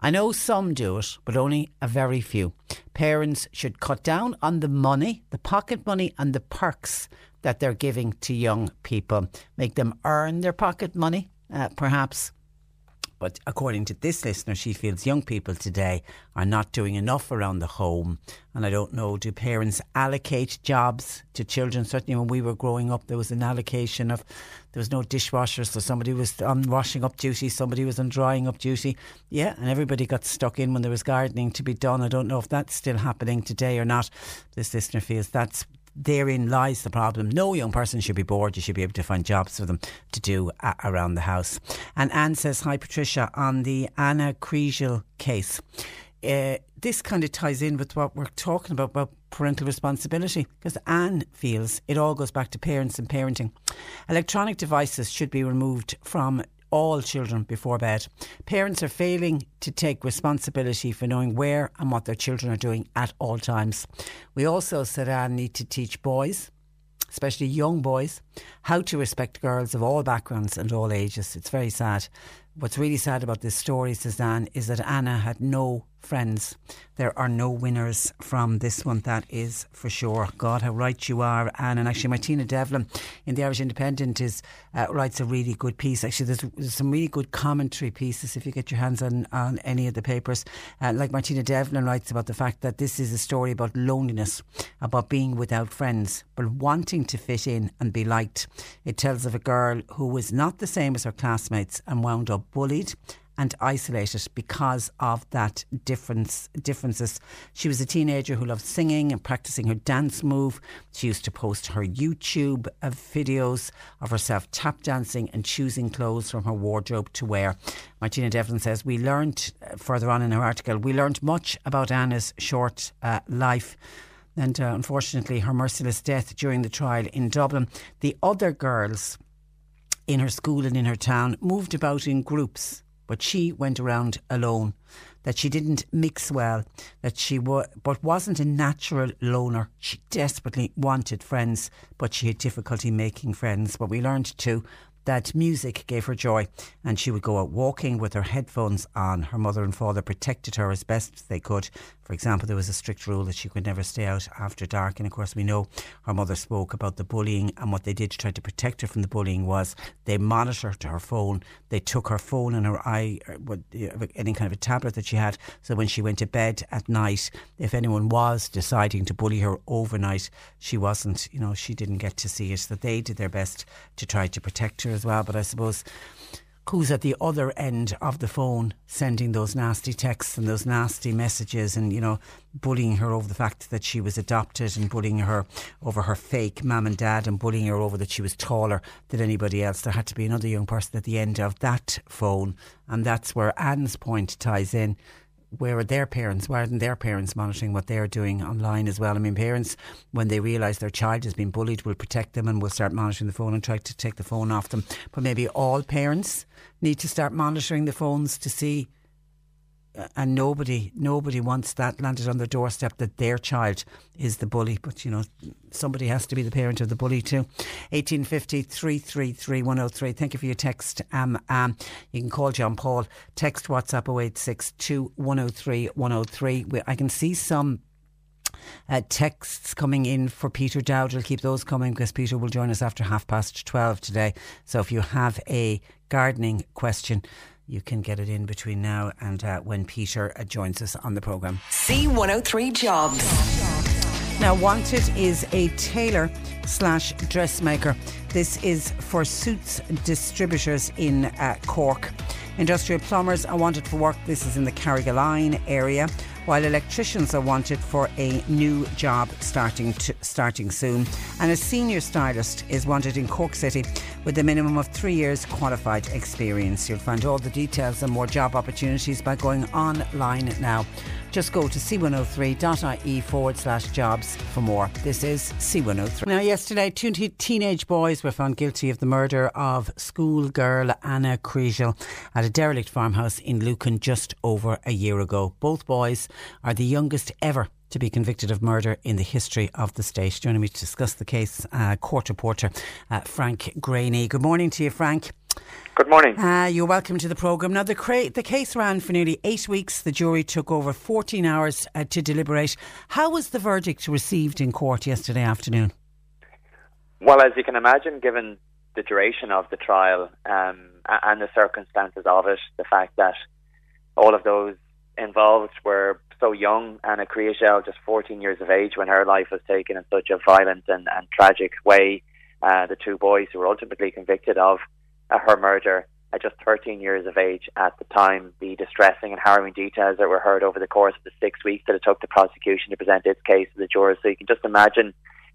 I know some do it, but only a very few. Parents should cut down on the money, the pocket money, and the perks that they're giving to young people. Make them earn their pocket money, uh, perhaps but according to this listener, she feels young people today are not doing enough around the home. And I don't know, do parents allocate jobs to children? Certainly when we were growing up, there was an allocation of, there was no dishwasher, so somebody was on washing up duty, somebody was on drying up duty. Yeah, and everybody got stuck in when there was gardening to be done. I don't know if that's still happening today or not. This listener feels that's therein lies the problem. No young person should be bored. You should be able to find jobs for them to do uh, around the house. And Anne says, Hi, Patricia, on the Anna Kriegel case. Uh, this kind of ties in with what we're talking about, about parental responsibility, because Anne feels it all goes back to parents and parenting. Electronic devices should be removed from all children before bed. Parents are failing to take responsibility for knowing where and what their children are doing at all times. We also, said Anne, need to teach boys, especially young boys, how to respect girls of all backgrounds and all ages. It's very sad. What's really sad about this story, Suzanne, is that Anna had no friends. There are no winners from this one, that is for sure. God, how right you are, Anne. And actually, Martina Devlin in the Irish Independent is uh, writes a really good piece. Actually, there's, there's, some really good commentary pieces if you get your hands on, on any of the papers. Uh, like Martina Devlin writes about the fact that this is a story about loneliness, about being without friends, but wanting to fit in and be liked. It tells of a girl who was not the same as her classmates and wound up bullied and isolated because of that difference differences. She was a teenager who loved singing and practicing her dance move. She used to post her YouTube uh, videos of herself tap dancing and choosing clothes from her wardrobe to wear. Martina Devlin says we learned uh, further on in her article we learned much about Anna's short uh, life and uh, unfortunately her merciless death during the trial in Dublin. The other girls in her school and in her town moved about in groups but she went around alone. That she didn't mix well, that she wa- but wasn't a natural loner. She desperately wanted friends, but she had difficulty making friends. But we learned too that music gave her joy and she would go out walking with her headphones on. Her mother and father protected her as best they could. For example, there was a strict rule that she could never stay out after dark. And of course, we know her mother spoke about the bullying and what they did to try to protect her from the bullying was they monitored her phone. They took her phone and her eye, uh, any kind of a tablet that she had. So when she went to bed at night, if anyone was deciding to bully her overnight, she wasn't, you know, she didn't get to see it. So they did their best to try to protect her as well. But I suppose who's at the other end of the phone sending those nasty texts and those nasty messages and, you know, bullying her over the fact that she was adopted and bullying her over her fake mum and dad and bullying her over that she was taller than anybody else. There had to be another young person at the end of that phone. And that's where Anne's point ties in where are their parents? Why aren't their parents monitoring what they're doing online as well? I mean, parents, when they realise their child has been bullied, will protect them and will start monitoring the phone and try to take the phone off them. But maybe all parents need to start monitoring the phones to see and nobody nobody wants that landed on their doorstep that their child is the bully. But you know somebody has to be the parent of the bully too. 1850 333 103 thank you for your text um, um, you can call John Paul. Text WhatsApp 0862 103 103 I can see some uh, texts coming in for Peter Dowd. I'll keep those coming because Peter will join us after half past 12 today. So if you have a gardening question, you can get it in between now and uh, when Peter uh, joins us on the programme. C103 Jobs. Now, Wanted is a tailor slash dressmaker. This is for suits distributors in uh, Cork. Industrial plumbers are wanted for work. This is in the Carrigaline area while electricians are wanted for a new job starting to, starting soon. And a senior stylist is wanted in Cork City with a minimum of three years qualified experience. You'll find all the details and more job opportunities by going online now. Just go to c103.ie forward slash jobs for more. This is C103. Now, yesterday, two teenage boys were found guilty of the murder of schoolgirl Anna Kriegel at a derelict farmhouse in Lucan just over a year ago. Both boys are the youngest ever to be convicted of murder in the history of the state. Joining me to discuss the case, uh, court reporter uh, Frank Greaney. Good morning to you, Frank. Good morning. Uh, you're welcome to the programme. Now, the, cra- the case ran for nearly eight weeks. The jury took over 14 hours uh, to deliberate. How was the verdict received in court yesterday afternoon? Well, as you can imagine, given the duration of the trial um, and the circumstances of it, the fact that all of those involved were so young. Anna Kriegel, just 14 years of age, when her life was taken in such a violent and, and tragic way. Uh, the two boys who were ultimately convicted of uh, her murder at just 13 years of age at the time. The distressing and harrowing details that were heard over the course of the six weeks that it took the prosecution to present its case to the jurors. So you can just imagine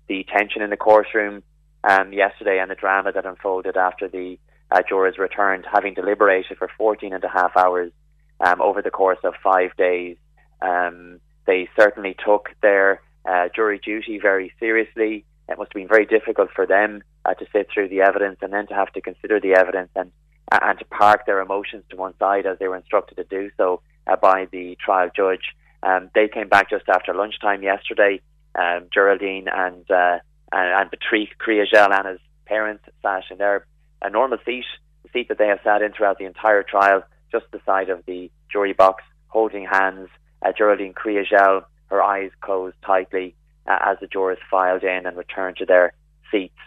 the tension in the courtroom um, yesterday and the drama that unfolded after the uh, jurors returned, having deliberated for 14 and a half hours um, over the course of five days. Um, they certainly took their uh, jury duty very seriously. It must have been very difficult for them uh, to sit through the evidence and then to have to consider the evidence and uh, and to park their emotions to one side as they were instructed to do so uh, by the trial judge. Um, they came back just after lunchtime yesterday. Um, Geraldine and uh, and, and Patrick Anna's parents, sat in their a normal seat, the seat that they have sat in throughout the entire trial, just the side of the jury box, holding hands. Uh, Geraldine Kriegel, her eyes closed tightly uh, as the jurors filed in and returned to their seats.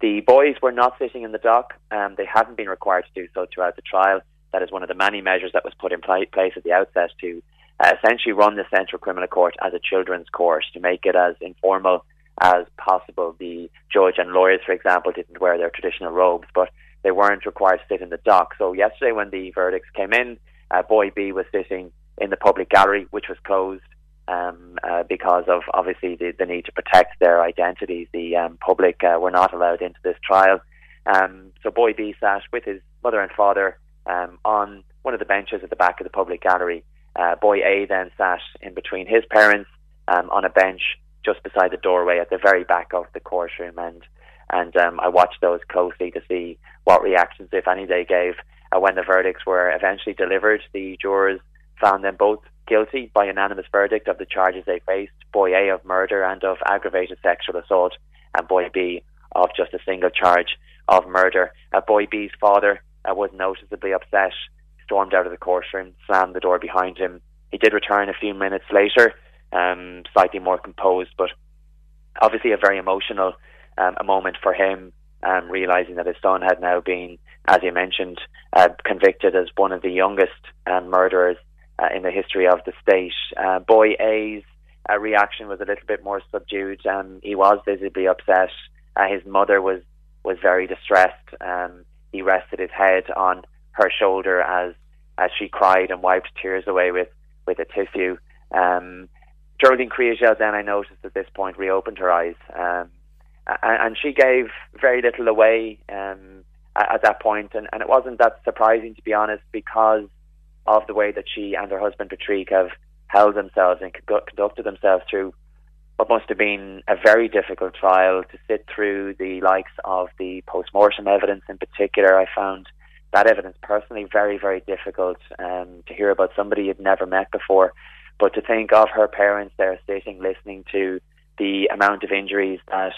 The boys were not sitting in the dock. Um, they hadn't been required to do so throughout the trial. That is one of the many measures that was put in place at the outset to uh, essentially run the Central Criminal Court as a children's court, to make it as informal as possible. The judge and lawyers, for example, didn't wear their traditional robes, but they weren't required to sit in the dock. So yesterday, when the verdicts came in, uh, boy B was sitting in the public gallery, which was closed um, uh, because of obviously the, the, need to protect their identities. The um, public uh, were not allowed into this trial. Um, so boy B sat with his mother and father um, on one of the benches at the back of the public gallery. Uh, boy A then sat in between his parents um, on a bench just beside the doorway at the very back of the courtroom, and and um, I watched those closely to see what reactions, if any, they gave uh, when the verdicts were eventually delivered. The jurors found them both guilty by unanimous verdict of the charges they faced boy A of murder and of aggravated sexual assault, and boy B of just a single charge of murder. Uh, boy B's father uh, was noticeably upset, stormed out of the courtroom, slammed the door behind him. He did return a few minutes later, um, slightly more composed, but obviously a very emotional um, a moment for him, um, realizing that his son had now been, as you mentioned, uh, convicted as one of the youngest um, murderers uh, in the history of the state. Uh, boy A's uh, reaction was a little bit more subdued. Um, he was visibly upset. Uh, his mother was was very distressed. Um, he rested his head on her shoulder as as she cried and wiped tears away with with a tissue. Um, Geraldine Kriegel then I noticed at this point reopened her eyes, um, and, she gave very little away um, at, at, that point, and, and it wasn't that surprising to be honest because of the way that she and her husband Patrick have held themselves and conducted themselves through what must have been a very difficult trial to sit through the likes of the post-mortem evidence in particular. I found that evidence personally very, very difficult um, to hear about somebody you'd never met before. But to think of her parents there sitting, listening to the amount of injuries that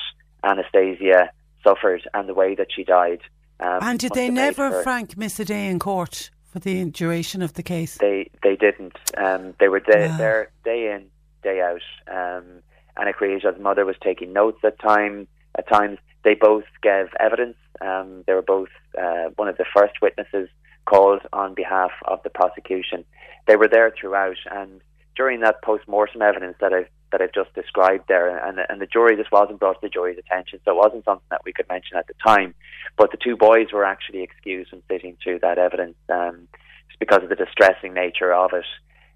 Anastasia suffered and the way that she died. Um, and did they never, her, Frank, miss a day in court for the duration of the case? They they didn't. Um, they were day, there day in, day out. Um, Anna Kriegel's mother was taking notes at time at times. They both gave evidence. Um, they were both uh, one of the first witnesses called on behalf of the prosecution. They were there throughout, and during that post-mortem evidence that I've that I've just described there, and and the jury this wasn't brought to the jury's attention, so it wasn't something that we could mention at the time. But the two boys were actually excused from sitting through that evidence, um, just because of the distressing nature of it.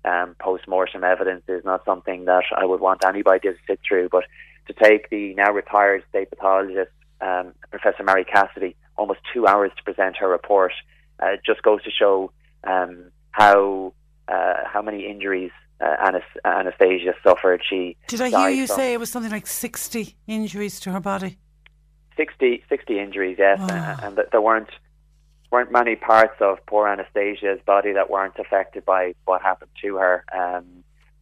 Um, post-mortem evidence is not something that I would want anybody to sit through, but to take the now retired state pathologist, um, Professor Marie Cassidy, almost two hours to present her report, uh, just goes to show um, how uh, how many injuries uh, Anastasia suffered. She did I hear you say it was something like sixty injuries to her body? 60, 60 injuries, yes, oh. and, and there weren't weren't many parts of poor Anastasia's body that weren't affected by what happened to her. Um,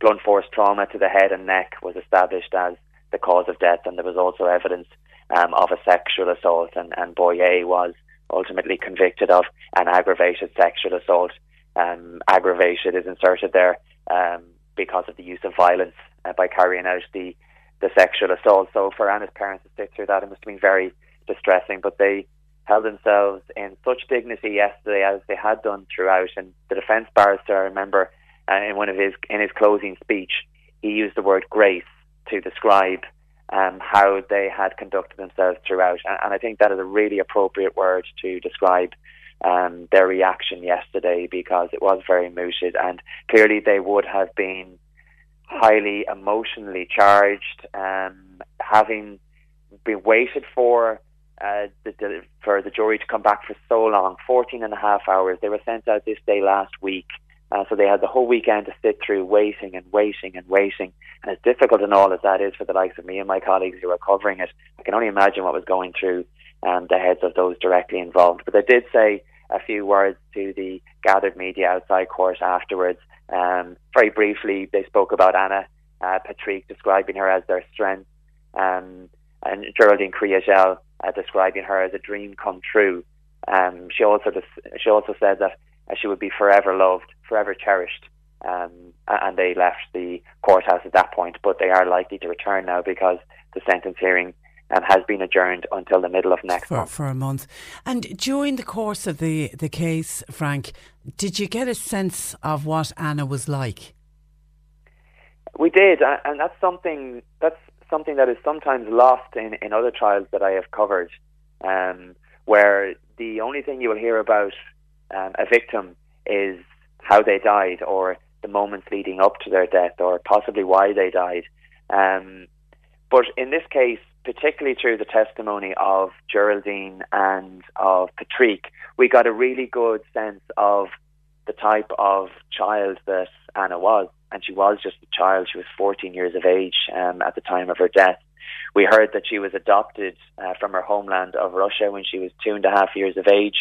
blunt force trauma to the head and neck was established as the cause of death, and there was also evidence um, of a sexual assault, and, and Boy A was ultimately convicted of an aggravated sexual assault. Um, aggravated is inserted there um, because of the use of violence uh, by carrying out the, the sexual assault. So for Anna's parents to sit through that, it must have been very distressing, but they held themselves in such dignity yesterday as they had done throughout. And the defence barrister, I remember, uh, in one of his in his closing speech, he used the word grace to describe um, how they had conducted themselves throughout. And, and, I think that is a really appropriate word to describe um, their reaction yesterday because it was very mooted and clearly they would have been highly emotionally charged, um, having been waited for. Uh, the, the, for the jury to come back for so long, 14 and a half hours. They were sent out this day last week. Uh, so they had the whole weekend to sit through waiting and waiting and waiting. And as difficult and all as that is for the likes of me and my colleagues who are covering it, I can only imagine what was going through um, the heads of those directly involved. But they did say a few words to the gathered media outside court afterwards. Um, very briefly, they spoke about Anna uh, Patrick, describing her as their strength, um, and Geraldine Kriegel uh, describing her as a dream come true. Um, she also she also said that uh, she would be forever loved, forever cherished. Um, and they left the courthouse at that point, but they are likely to return now because the sentence hearing um, has been adjourned until the middle of next for, month. For a month. And during the course of the, the case, Frank, did you get a sense of what Anna was like? We did, and that's something that's something that is sometimes lost in, in other trials that I have covered, um, where the only thing you will hear about um, a victim is how they died or the moments leading up to their death or possibly why they died. Um, but in this case, particularly through the testimony of Geraldine and of Patrick, we got a really good sense of the type of child that Anna was. And she was just a child. She was 14 years of age um, at the time of her death. We heard that she was adopted uh, from her homeland of Russia when she was two and a half years of age.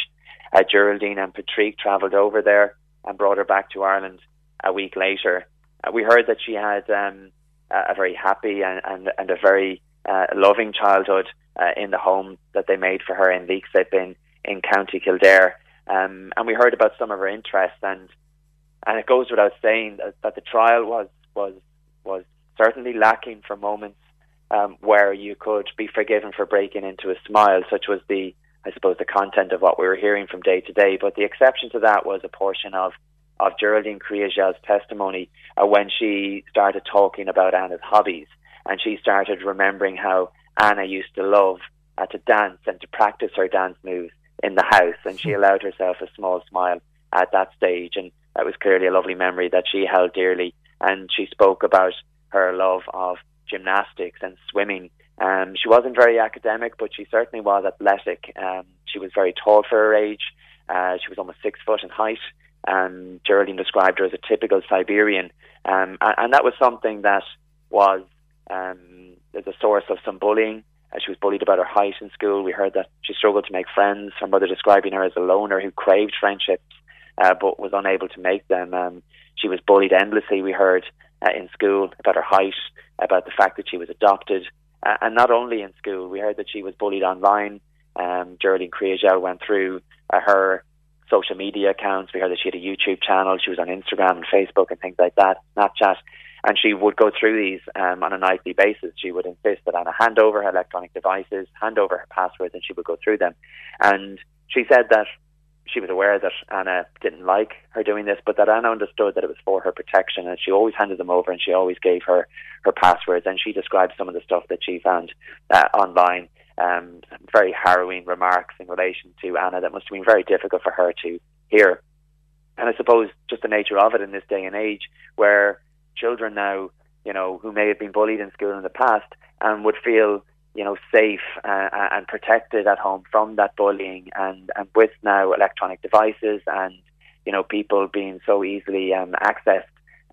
Uh, Geraldine and Patrick travelled over there and brought her back to Ireland a week later. Uh, we heard that she had um, a very happy and, and, and a very uh, loving childhood uh, in the home that they made for her in Leixlip in, in County Kildare. Um, and we heard about some of her interests, and and it goes without saying that, that the trial was was was certainly lacking for moments um, where you could be forgiven for breaking into a smile, such was the I suppose, the content of what we were hearing from day to day. But the exception to that was a portion of, of Geraldine Kriegel's testimony uh, when she started talking about Anna's hobbies. And she started remembering how Anna used to love uh, to dance and to practice her dance moves, in the house, and she allowed herself a small smile at that stage, and that was clearly a lovely memory that she held dearly. And she spoke about her love of gymnastics and swimming. Um, she wasn't very academic, but she certainly was athletic. Um, she was very tall for her age. Uh, she was almost six foot in height. And Geraldine described her as a typical Siberian, um, and, and, that was something that was um, a source of some bullying. Uh, she was bullied about her height in school. We heard that she struggled to make friends. Her mother describing her as a loner who craved friendships uh, but was unable to make them. Um, she was bullied endlessly. We heard uh, in school about her height, about the fact that she was adopted, uh, and not only in school. We heard that she was bullied online. Um, Geraldine went through uh, her social media accounts. We heard that she had a YouTube channel. She was on Instagram and Facebook and things like that, Snapchat. And she would go through these um, on a nightly basis. She would insist that Anna hand over her electronic devices, hand over her passwords, and she would go through them. And she said that she was aware that Anna didn't like her doing this, but that Anna understood that it was for her protection, and she always handed them over, and she always gave her her passwords. And she described some of the stuff that she found uh, online, um, very harrowing remarks in relation to Anna that must have been very difficult for her to hear. And I suppose just the nature of it in this day and age, where children now, you know, who may have been bullied in school in the past, and would feel you know, safe uh, and protected at home from that bullying, and and with now electronic devices and you know people being so easily um, accessed,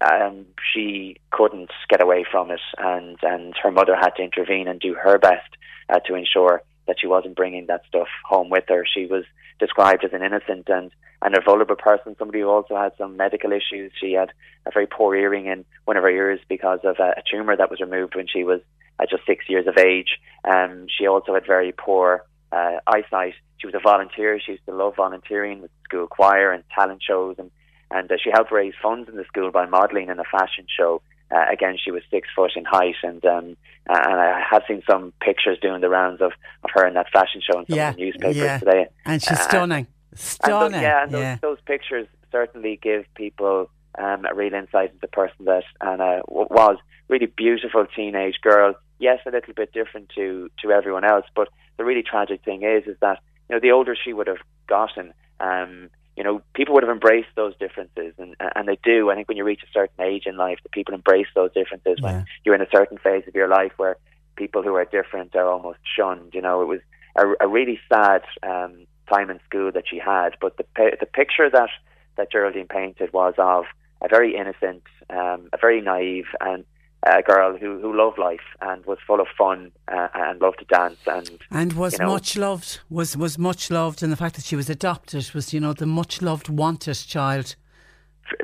um, she couldn't get away from it, and and her mother had to intervene and do her best uh, to ensure that she wasn't bringing that stuff home with her. She was described as an innocent and and a vulnerable person, somebody who also had some medical issues. She had a very poor hearing in one of her ears because of a, a tumor that was removed when she was at just six years of age. Um, she also had very poor uh, eyesight. She was a volunteer. She used to love volunteering with school choir and talent shows, and and uh, she helped raise funds in the school by modelling in a fashion show. Uh, again, she was six foot in height, and um, and I have seen some pictures doing the rounds of, of her in that fashion show in some yeah, of the newspapers yeah. today. And she's stunning, stunning. Those, yeah, and those, yeah. those pictures certainly give people um, a real insight into the person that Anna was. Really beautiful teenage girl, yes, a little bit different to to everyone else. But the really tragic thing is, is that you know the older she would have gotten, um, you know, people would have embraced those differences, and and they do. I think when you reach a certain age in life, the people embrace those differences. Yeah. When you're in a certain phase of your life where people who are different are almost shunned. You know, it was a, a really sad um, time in school that she had. But the the picture that that Geraldine painted was of a very innocent, um, a very naive, and a girl who, who loved life and was full of fun uh, and loved to dance and and was you know, much loved was was much loved and the fact that she was adopted was you know the much loved wanted child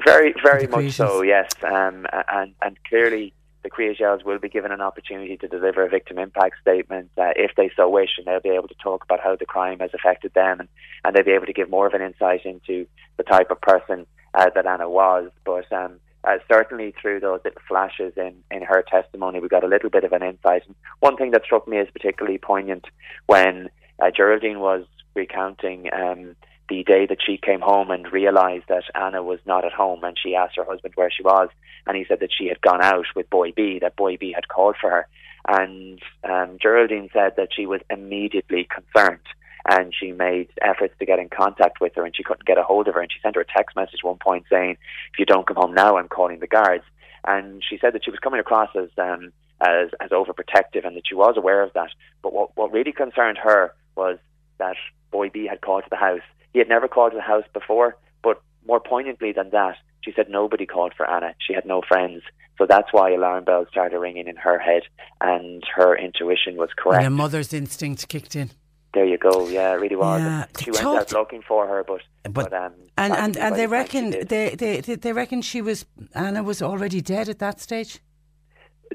very very much so yes um, and and clearly the Kriegels will be given an opportunity to deliver a victim impact statement uh, if they so wish, and they'll be able to talk about how the crime has affected them, and, and they'll be able to give more of an insight into the type of person uh, that Anna was. But um, uh, certainly through those little flashes in, in her testimony, we got a little bit of an insight. And one thing that struck me as particularly poignant when uh, Geraldine was recounting um, the day that she came home and realised that Anna was not at home, and she asked her husband where she was, and he said that she had gone out with Boy B, that Boy B had called for her. And um, Geraldine said that she was immediately concerned and she made efforts to get in contact with her and she couldn't get a hold of her. And she sent her a text message at one point saying if you don't come home now i'm calling the guards. And she said that she was coming across as um as as overprotective and that she was aware of that. But what what really concerned her was that boy b had called to the house he had never called to the house before but more poignantly than that she said nobody called for anna she had no friends so that's why alarm bells started ringing in her head and her intuition was correct and a mother's instinct kicked in there you go. Yeah, it really was. Yeah. She went out looking for her, but but, but um, and and, and they reckon they, they they reckon she was Anna was already dead at that stage.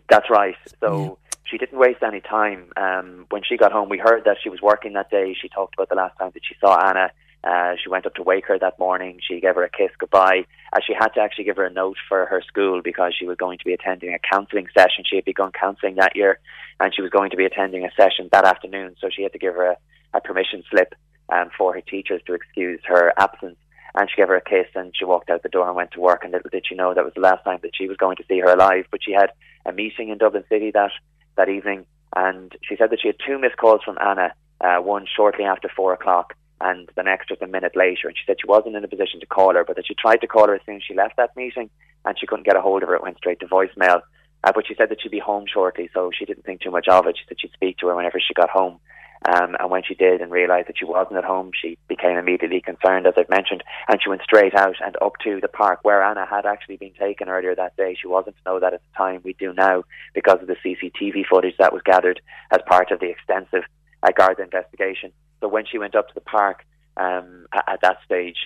That's right. So. Yeah. She didn't waste any time. Um, when she got home, we heard that she was working that day. She talked about the last time that she saw Anna. Uh, she went up to wake her that morning. She gave her a kiss goodbye. Uh, she had to actually give her a note for her school because she was going to be attending a counselling session. She had begun counselling that year, and she was going to be attending a session that afternoon. So she had to give her a, a permission slip um, for her teachers to excuse her absence. And she gave her a kiss and she walked out the door and went to work. And little did she know that was the last time that she was going to see her alive. But she had a meeting in Dublin City that, that evening. And she said that she had two missed calls from Anna, uh, one shortly after four o'clock and the next was a minute later. And she said she wasn't in a position to call her, but that she tried to call her as soon as she left that meeting, and she couldn't get a hold of her. It went straight to voicemail. Uh, but she said that she'd be home shortly, so she didn't think too much of it. She said she'd speak to her whenever she got home. Um, and when she did and realised that she wasn't at home, she became immediately concerned, as I've mentioned, and she went straight out and up to the park where Anna had actually been taken earlier that day. She wasn't to know that at the time. We do now because of the CCTV footage that was gathered as part of the extensive uh, Garda investigation. So when she went up to the park um, at, at that stage,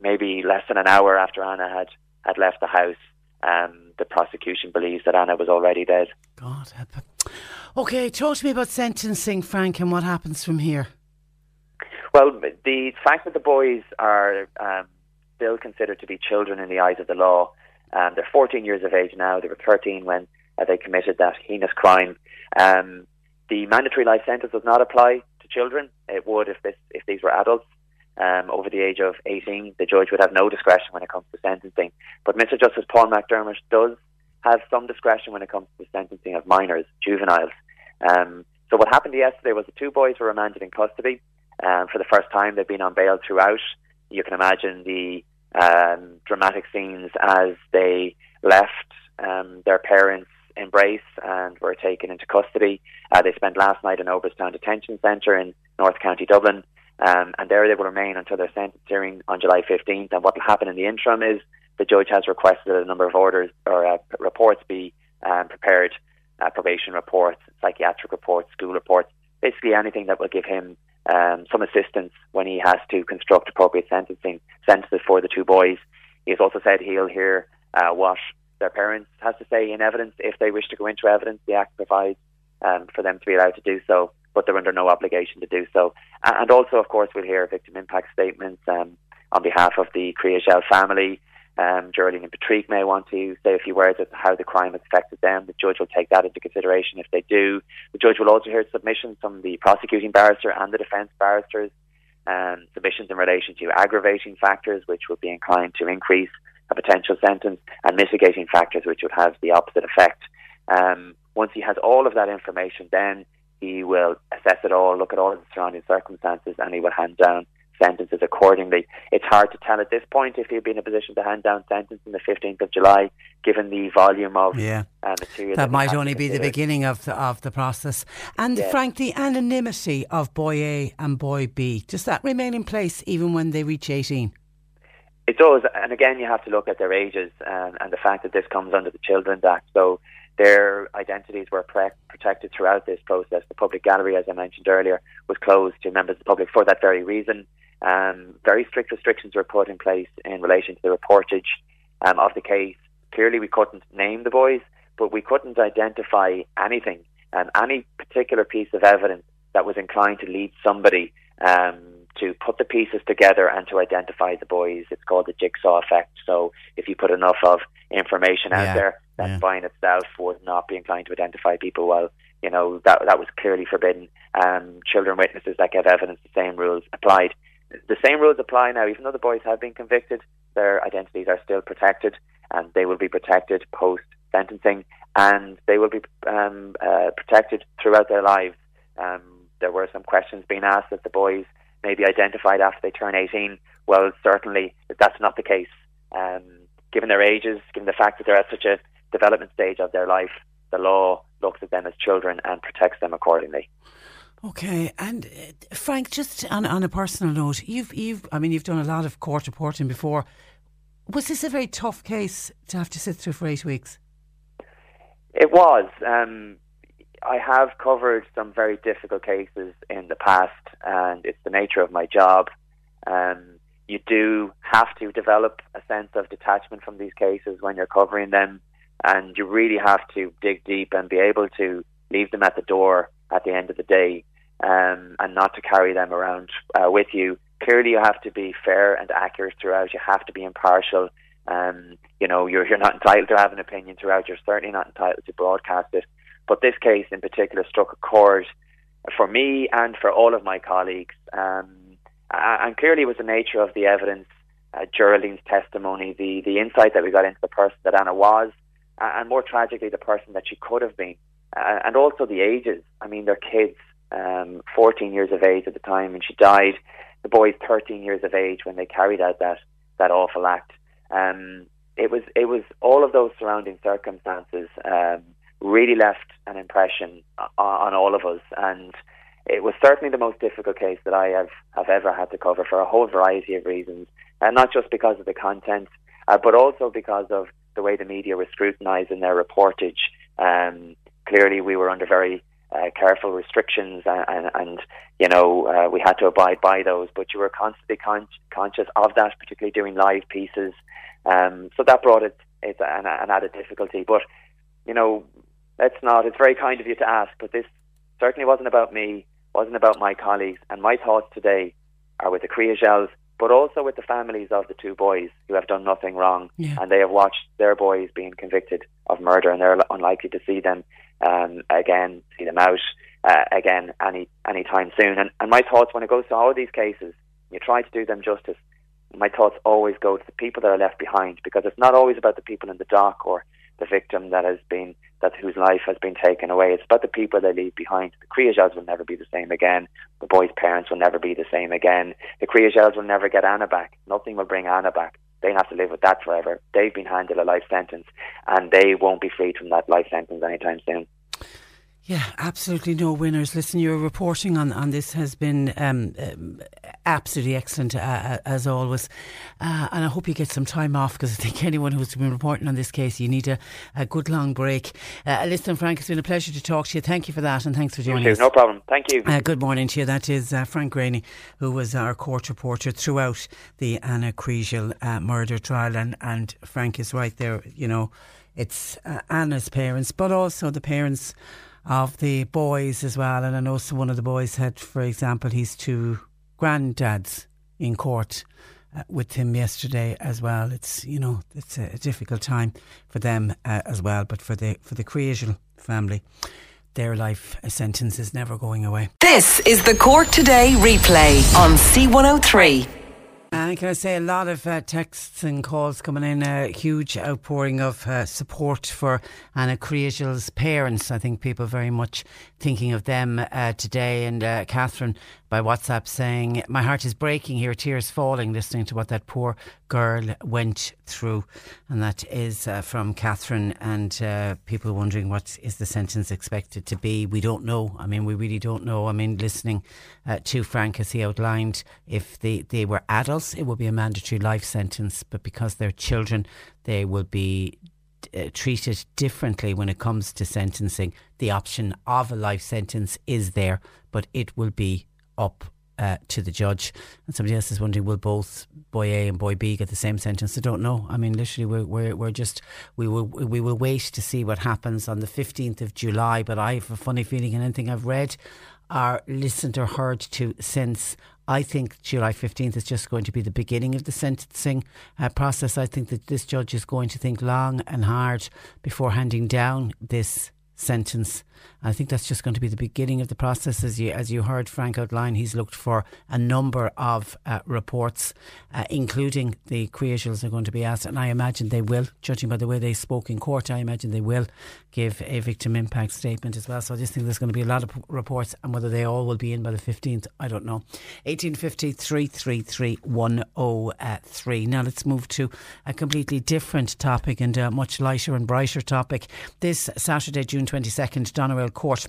maybe less than an hour after Anna had, had left the house, um, the prosecution believes that Anna was already dead. God, okay. Talk to me about sentencing, Frank, and what happens from here. Well, the fact that the boys are um, still considered to be children in the eyes of the law, um, they're 14 years of age now. They were 13 when uh, they committed that heinous crime. Um, the mandatory life sentence does not apply children. It would if this if these were adults um, over the age of 18, the judge would have no discretion when it comes to sentencing. But Mr. Justice Paul McDermott does have some discretion when it comes to the sentencing of minors, juveniles. Um, so what happened yesterday was the two boys were remanded in custody. Um, for the first time, they've been on bail throughout. You can imagine the um, dramatic scenes as they left um, their parents' embrace and were taken into custody. Uh, they spent last night in Oberstown Detention Centre in North County Dublin. Um, and there they will remain until their sentence hearing on July 15th. And what will happen in the interim is the judge has requested that a number of orders or uh, reports be um, prepared uh, probation reports, psychiatric reports, school reports, basically anything that will give him um, some assistance when he has to construct appropriate sentencing sentences for the two boys. He has also said he'll hear uh, what their parents has to say in evidence if they wish to go into evidence. The Act provides um, for them to be allowed to do so but they're under no obligation to do so. And also, of course, we'll hear victim impact statements um, on behalf of the Kriegel family. Um, Geraldine and Patrick may want to say a few words as to how the crime has affected them. The judge will take that into consideration if they do. The judge will also hear submissions from the prosecuting barrister and the defence barristers, um, submissions in relation to aggravating factors, which would be inclined to increase a potential sentence, and mitigating factors, which would have the opposite effect. Um, once he has all of that information, then he will assess it all, look at all of the surrounding circumstances, and he will hand down sentences accordingly. It's hard to tell at this point if he'll be in a position to hand down sentence on the 15th of July, given the volume of yeah. uh, material. That, that might only be the beginning of the, of the process. And yeah. Frank, the anonymity of boy A and boy B, does that remain in place even when they reach 18? It does, and again, you have to look at their ages um, and the fact that this comes under the Children's Act. So their identities were pre- protected throughout this process. The public gallery, as I mentioned earlier, was closed to members of the public for that very reason. Um, very strict restrictions were put in place in relation to the reportage um, of the case. Clearly, we couldn't name the boys, but we couldn't identify anything, um, any particular piece of evidence that was inclined to lead somebody um, to put the pieces together and to identify the boys. It's called the jigsaw effect. So if you put enough of information out yeah. there, that yeah. by in itself would not be inclined to identify people. Well, you know that that was clearly forbidden. Um, children witnesses that get evidence, the same rules applied. The same rules apply now, even though the boys have been convicted. Their identities are still protected, and they will be protected post sentencing, and they will be um, uh, protected throughout their lives. Um, there were some questions being asked that the boys may be identified after they turn 18. Well, certainly that's not the case. Um, given their ages, given the fact that they're at such a development stage of their life, the law looks at them as children and protects them accordingly. Okay, and uh, Frank, just on, on a personal note, you've you've I mean you've done a lot of court reporting before. Was this a very tough case to have to sit through for eight weeks? It was. Um, I have covered some very difficult cases in the past, and it's the nature of my job. Um, you do have to develop a sense of detachment from these cases when you're covering them, and you really have to dig deep and be able to leave them at the door at the end of the day, um, and not to carry them around uh, with you. Clearly, you have to be fair and accurate throughout. You have to be impartial. Um, you know, you're you're not entitled to have an opinion throughout. You're certainly not entitled to broadcast it. But this case in particular struck a chord for me and for all of my colleagues. Um, and clearly, it was the nature of the evidence, uh, Geraldine's testimony, the, the insight that we got into the person that Anna was, and more tragically, the person that she could have been. Uh, and also the ages. I mean, they're kids, um, 14 years of age at the time, and she died the boys 13 years of age when they carried out that that awful act. Um, it was it was all of those surrounding circumstances um, really left an impression on, on all of us, and it was certainly the most difficult case that I have, have ever had to cover for a whole variety of reasons, and not just because of the content, uh, but also because of the way the media were scrutinising their reportage. Um, clearly, we were under very uh, careful restrictions, and, and, and you know uh, we had to abide by those. But you were constantly con- conscious of that, particularly doing live pieces. Um, so that brought it, it an, an added difficulty. But you know, let's not. It's very kind of you to ask, but this certainly wasn't about me, wasn't about my colleagues, and my thoughts today are with the Kriegels, but also with the families of the two boys who have done nothing wrong, Yeah. and they have watched their boys being convicted of murder, and they're unlikely to see them um, again, see them out uh, again any any time soon. And, and my thoughts when it goes to all of these cases, you try to do them justice. My thoughts always go to the people that are left behind because it's not always about the people in the dock or the victim that has been that whose life has been taken away. It's about the people they leave behind. The Kriegels will never be the same again. The boys' parents will never be the same again. The Kriegels will never get Anna back. Nothing will bring Anna back. They have to live with that forever. They've been handed a life sentence, and they won't be freed from that life sentence anytime soon. Yeah, absolutely no winners. Listen, your reporting on, on this has been um, um, absolutely excellent, uh, uh, as always. Uh, and I hope you get some time off because I think anyone who's been reporting on this case, you need a, a good long break. Uh, listen, Frank, it's been a pleasure to talk to you. Thank you for that and thanks for joining You us. No problem. Thank you. Uh, good morning to you. That is uh, Frank Greaney, who was our court reporter throughout the Anna Kriegel uh, murder trial. And, and Frank is right there. You know, it's uh, Anna's parents, but also the parents of the boys as well. And I know one of the boys had, for example, his two granddads in court. Uh, with him yesterday as well. It's you know it's a, difficult time for them uh, as well, but for the for the Kriegel family, their life sentence is never going away. This is the Court Today replay on C103. And can I say a lot of uh, texts and calls coming in, a huge outpouring of uh, support for Anna Kriegel's parents. I think people very much thinking of them uh, today. And uh, Catherine by WhatsApp saying, My heart is breaking here, tears falling, listening to what that poor girl went through. And that is uh, from Catherine, and uh, people wondering what is the sentence expected to be. We don't know. I mean, we really don't know. I mean, listening uh, to Frank as he outlined, if they, they were adults, it would be a mandatory life sentence, but because they're children, they will be uh, treated differently when it comes to sentencing. The option of a life sentence is there, but it will be up uh, to the judge. And somebody else is wondering, will both boy A and boy B get the same sentence? I don't know. I mean, literally, we're we're, we're just we will we will wait to see what happens on the fifteenth of July. But I have a funny feeling, and anything I've read or listened or heard to since. I think July 15th is just going to be the beginning of the sentencing uh, process. I think that this judge is going to think long and hard before handing down this sentence. I think that's just going to be the beginning of the process. As you, as you heard Frank outline, he's looked for a number of uh, reports, uh, including the Kriegels are going to be asked, and I imagine they will, judging by the way they spoke in court, I imagine they will give a victim impact statement as well. So I just think there's going to be a lot of reports, and whether they all will be in by the 15th, I don't know. 1850 333 103. Now let's move to a completely different topic and a much lighter and brighter topic. This Saturday, June 22nd, Doneraile Court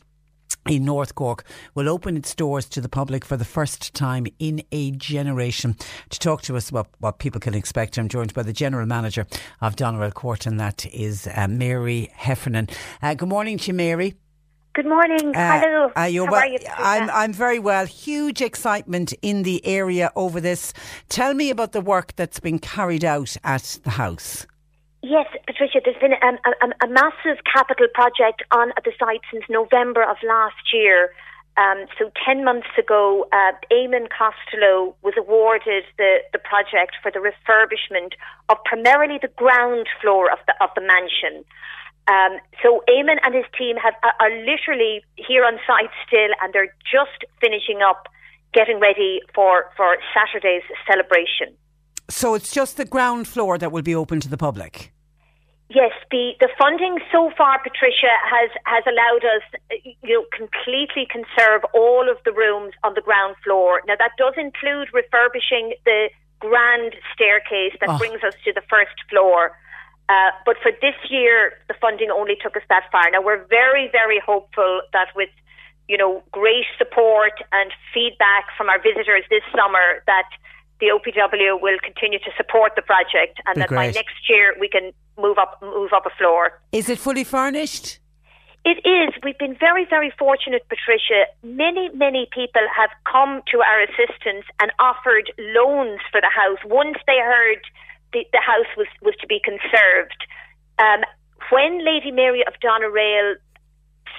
in North Cork will open its doors to the public for the first time in a generation. To talk to us about what people can expect, I'm joined by the General Manager of Doneraile Court, and that is uh, Mary Heffernan. Uh, good morning to you, Mary. Good morning. Uh, Hello. uh, you're How well- are you? I'm, I'm very well. Huge excitement in the area over this. Tell me about the work that's been carried out at the house. Yes, Patricia, there's been a, a, a massive capital project on at the site since November of last year. Um, so 10 months ago, uh, Eamon Costello was awarded the, the project for the refurbishment of primarily the ground floor of the, of the mansion. Um, so Eamon and his team have, are literally here on site still and they're just finishing up getting ready for, for Saturday's celebration. So it's just the ground floor that will be open to the public. Yes, the, the funding so far, Patricia, has, has allowed us, you know, completely conserve all of the rooms on the ground floor. Now that does include refurbishing the grand staircase that oh. brings us to the first floor. Uh, but for this year, the funding only took us that far. Now we're very, very hopeful that with you know great support and feedback from our visitors this summer, that the OPW will continue to support the project, and Be that great. by next year we can move up move up a floor. Is it fully furnished? It is. We've been very, very fortunate, Patricia. Many, many people have come to our assistance and offered loans for the house once they heard the, the house was, was to be conserved. Um, when Lady Mary of Doneraile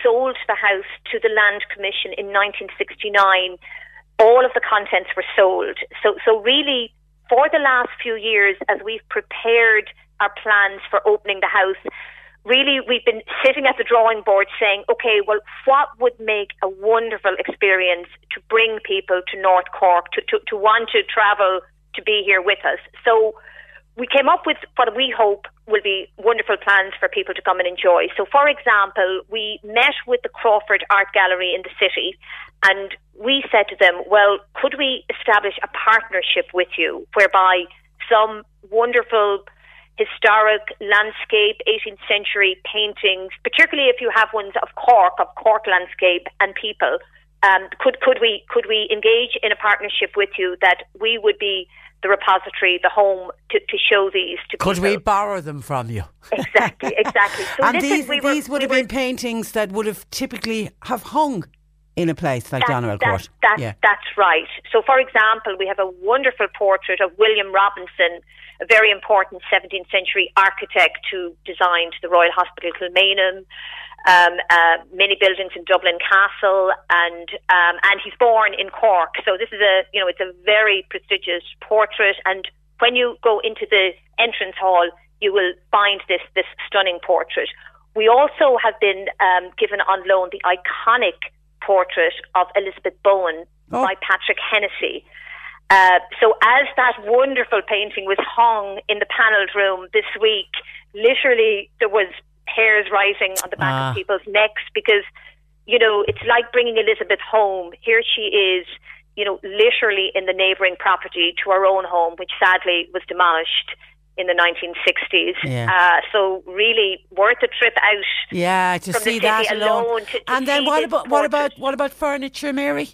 sold the house to the Land Commission in 1969, all of the contents were sold. So, so really, for the last few years, as we've prepared our plans for opening the house, really we've been sitting at the drawing board saying, okay, well, what would make a wonderful experience to bring people to North Cork, to, to, to want to travel to be here with us? So we came up with what we hope will be wonderful plans for people to come and enjoy. So, for example, we met with the Crawford Art Gallery in the city and we said to them, well, could we establish a partnership with you whereby some wonderful historic landscape, 18th century paintings, particularly if you have ones of Cork, of Cork landscape and people, um, could, could, we, could we engage in a partnership with you that we would be the repository, the home to, to show these to Could people. we borrow them from you? Exactly, exactly. So and these, we these would we have been paintings that would have typically have hung in a place like Doneraile Court. That, yeah. That's right. So, for example, we have a wonderful portrait of William Robinson, a very important 17th century architect who designed the Royal Hospital Kilmainham um, uh, many buildings in Dublin Castle, and um, and he's born in Cork. So this is a you know it's a very prestigious portrait. And when you go into the entrance hall, you will find this this stunning portrait. We also have been um, given on loan the iconic portrait of Elizabeth Bowen oh. by Patrick Hennessy. Uh, so as that wonderful painting was hung in the panelled room this week, literally there was hairs rising on the back ah. of people's necks because, you know, it's like bringing Elizabeth home. Here she is, you know, literally in the neighbouring property to her own home, which sadly was demolished in the 1960s. Yeah. Uh, so really worth a trip out. Yeah, to see that alone. alone to, to and then what about what about what about furniture, Mary?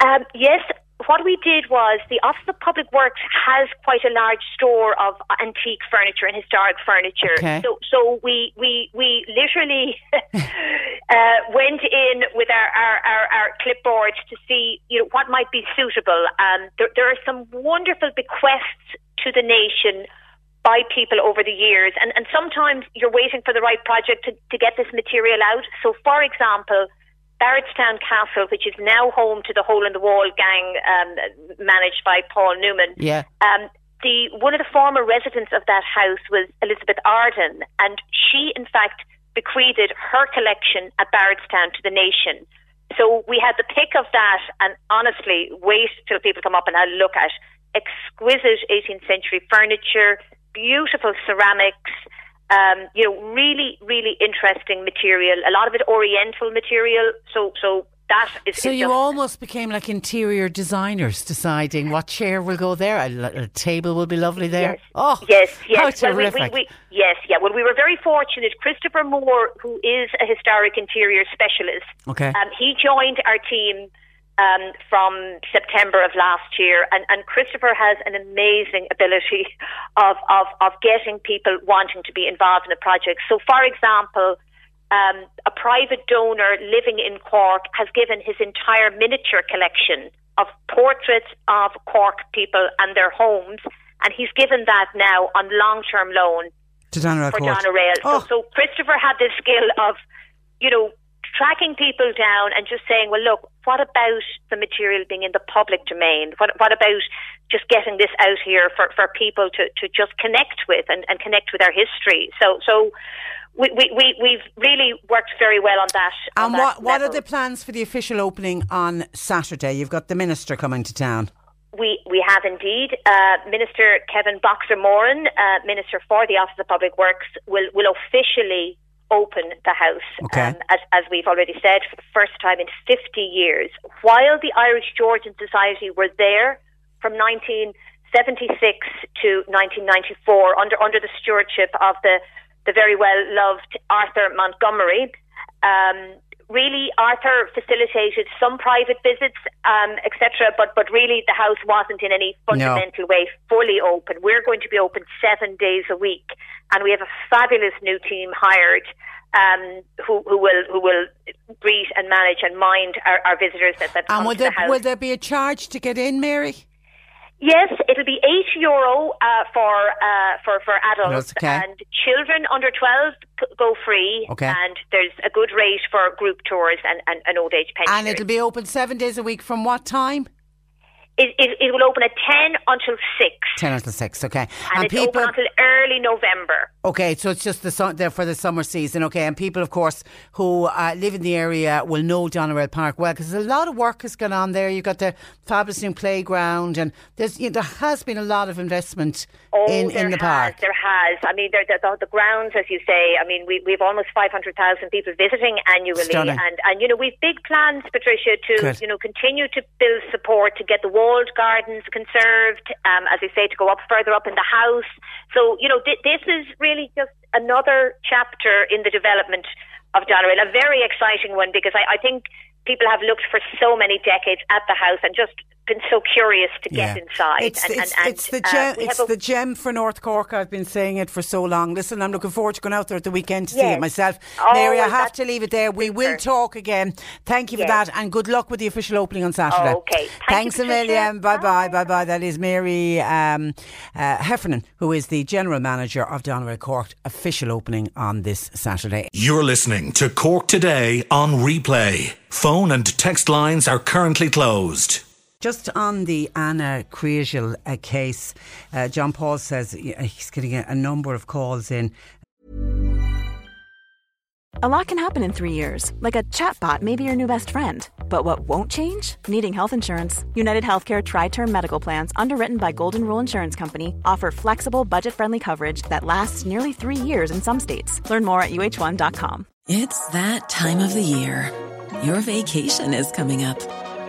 Um, yes, what we did was the Office of Public Works has quite a large store of antique furniture and historic furniture. Okay. So, so we we we literally uh, went in with our, our, our, our clipboard to see you know what might be suitable. Um, there, there are some wonderful bequests to the nation by people over the years, and and sometimes you're waiting for the right project to, to get this material out. So, for example Barretstown Castle, which is now home to the Hole in the Wall gang, um, managed by Paul Newman. Yeah. Um, the one of the former residents of that house was Elizabeth Arden, and she, in fact, bequeathed her collection at Barretstown to the nation. So we had the pick of that, and honestly, wait till people come up and have a look at exquisite 18th century furniture, beautiful ceramics um, you know, really, really interesting material. A lot of it Oriental material. So, so that is. So you almost became like interior designers, deciding what chair will go there, a, a table will be lovely there. Yes. Oh, yes, yes. How well, terrific. We, we, we, yes, yeah. Well, we were very fortunate. Christopher Moore, who is a historic interior specialist, okay, um, he joined our team um, from September of last year. And, and Christopher has an amazing ability of, of, of getting people wanting to be involved in a project. So, for example, um, a private donor living in Cork has given his entire miniature collection of portraits of Cork people and their homes, and he's given that now on long term loan to Doneraile for Doneraile. Oh. So, so Christopher had this skill of, you know, tracking people down and just saying, well, look, what about the material being in the public domain? What, what about just getting this out here for, for people to, to just connect with and, and connect with our history? So, so we, we, we, we've really worked very well on that. On and that what, what are the plans for the official opening on Saturday? You've got the minister coming to town. we, we have indeed. Uh, Minister Kevin Boxer Moran, uh, Minister for the Office of Public Works, will, will officially open the house, okay. um, as, as we've already said, for the first time in 50 years. While the Irish Georgian Society were there from 1976 to 1994 under, under the stewardship of the, the very well loved Arthur Montgomery, um, really Arthur facilitated some private visits, um, etc. But but really the house wasn't in any fundamental no. way fully open. We're going to be open seven days a week, and we have a fabulous new team hired. Um, who, who will who will greet and manage and mind our, our visitors that, that and will there, the will there be a charge to get in, Mary? Yes, it'll be eight euro uh, for uh, for for adults okay. and children under twelve go free. Okay. and there's a good rate for group tours and, and, and old age pensioners. And it'll be open seven days a week from what time? It, it, it, will open at 10 until 6. 10 until 6, okay. And, and it's people, open until early November. Okay, so it's just the there for the summer season, okay. And people, of course, who uh, live in the area will know Doneraile Park well because a lot of work has gone on there. You've got the fabulous new playground, and there's you know, there has been a lot of investment oh, in, in the has, park. There has. I mean, the, the, the grounds, as you say, I mean, we, we have almost 500,000 people visiting annually. Stunning. And, and, you know, we've big plans, Patricia, to, Good. you know, continue to build support to get the walled gardens conserved, um, as I say, to go up further up in the house. So, you know, th- this is really just another chapter in the development of Doneraile, a very exciting one because I, I think people have looked for so many decades at the house and just been so curious to get Yeah. inside. It's, and, it's, and, and, it's the uh, gem. we it's a- the gem for North Cork. I've been saying it for so long. Listen, I'm looking forward to going out there at the weekend to see it myself. Oh, Mary, I have to leave it there. We will talk again. Thank you for Yes. that, and good luck with the official opening on Saturday. Okay. Thank Thanks a million. Bye bye. Bye bye. That is Mary um, uh, Heffernan, who is the general manager of Doneraile Cork. Official opening on this Saturday. You're listening to Cork Today on replay. Phone and text lines are currently closed. Just on the Anna Kriegel uh, case, uh, John Paul says uh, he's getting a, a number of calls in. A lot can happen in three years, like a chatbot may be your new best friend. But what won't change? Needing health insurance. United Healthcare Tri Term Medical Plans, underwritten by Golden Rule Insurance Company, offer flexible, budget friendly coverage that lasts nearly three years in some states. Learn more at uh1.com. It's that time of the year. Your vacation is coming up.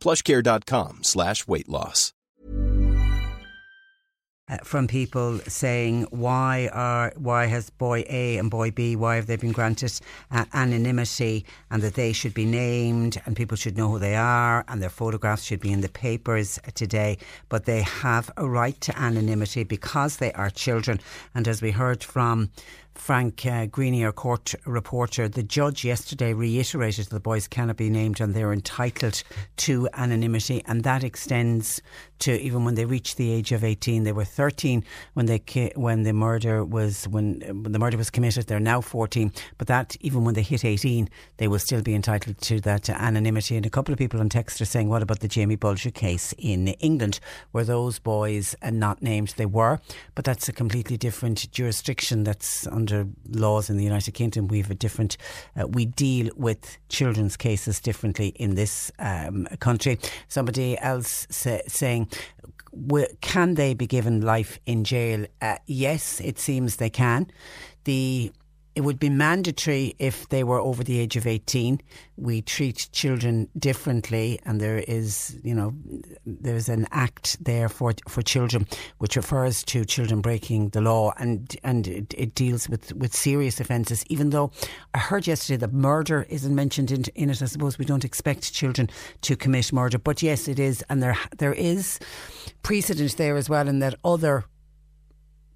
plushcare.com slash weight loss. uh, from people saying why are why has boy A and boy B why have they been granted uh, anonymity and that they should be named and people should know who they are and their photographs should be in the papers today but they have a right to anonymity because they are children and as we heard from Frank uh, Greaney, our court reporter, the judge yesterday reiterated that the boys cannot be named and they're entitled to anonymity, and that extends to even when they reach the age of 18. They were 13 when they when the murder was when, when the murder was committed. They're now 14, but that even when they hit 18, they will still be entitled to that anonymity. And a couple of people on text are saying, "What about the Jamie Bulger case in England? Were those boys uh, not named? They were, but that's a completely different jurisdiction. That's under laws in the United Kingdom. We have a different. Uh, we deal with children's cases differently in this um, country. Somebody else say, saying can they be given life in jail? Uh, yes, it seems they can. The it would be mandatory if they were over the age of 18. We treat children differently, and there is, you know, there's an act there for for children which refers to children breaking the law, and and it, it deals with, with serious offences. Even though I heard yesterday that murder isn't mentioned in, in it, I suppose we don't expect children to commit murder, but yes, it is, and there there is precedent there as well in that other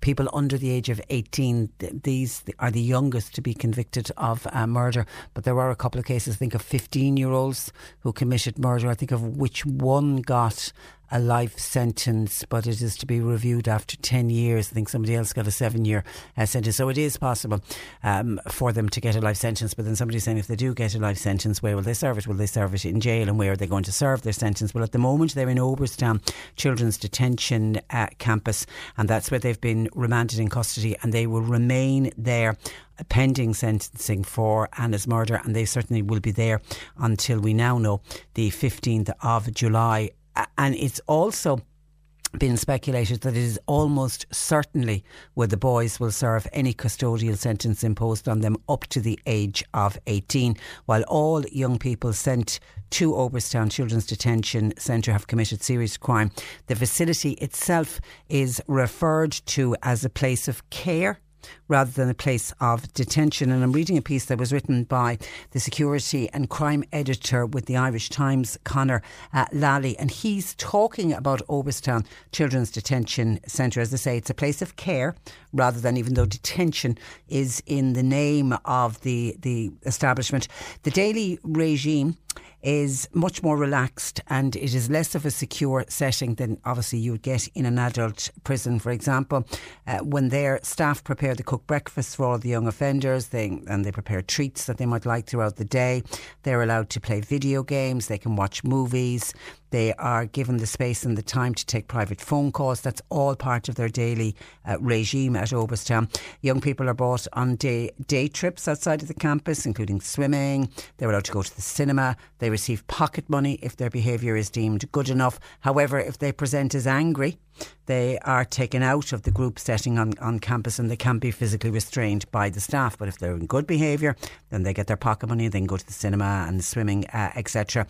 people under the age of 18. These are the youngest to be convicted of uh, murder. But there were a couple of cases, I think, of 15 year olds who committed murder. I think of which one got a life sentence, but it is to be reviewed after 10 years. I think somebody else got a seven year uh, sentence. So it is possible um, for them to get a life sentence. But then somebody's saying if they do get a life sentence, where will they serve it? Will they serve it in jail? And where are they going to serve their sentence? Well, at the moment, they're in Oberstown Children's Detention uh, Campus, and that's where they've been remanded in custody, and they will remain there pending sentencing for Anna's murder, and they certainly will be there until we now know the 15th of July and it's also been speculated that it is almost certainly where the boys will serve any custodial sentence imposed on them up to the age of 18, while all young people sent to Oberstown Children's Detention Centre have committed serious crime. The facility itself is referred to as a place of care rather than a place of detention. And I'm reading a piece that was written by the security and crime editor with the Irish Times, Conor uh, Lally, and he's talking about Oberstown Children's Detention Centre. As I say, it's a place of care rather than even though detention is in the name of the, the establishment. The daily regime is much more relaxed and it is less of a secure setting than obviously you would get in an adult prison. For example, uh, when their staff prepare the breakfast for all the young offenders, they and they prepare treats that they might like throughout the day. They're allowed to play video games. They can watch movies. They are given the space and the time to take private phone calls. That's all part of their daily uh, regime at Oberstown. Young people are brought on day, day trips outside of the campus, including swimming. They're allowed to go to the cinema. They receive pocket money if their behaviour is deemed good enough. However, if they present as angry, they are taken out of the group setting on, on campus and they can be physically restrained by the staff. But if they're in good behaviour, then they get their pocket money, they can go to the cinema and swimming, uh, etc.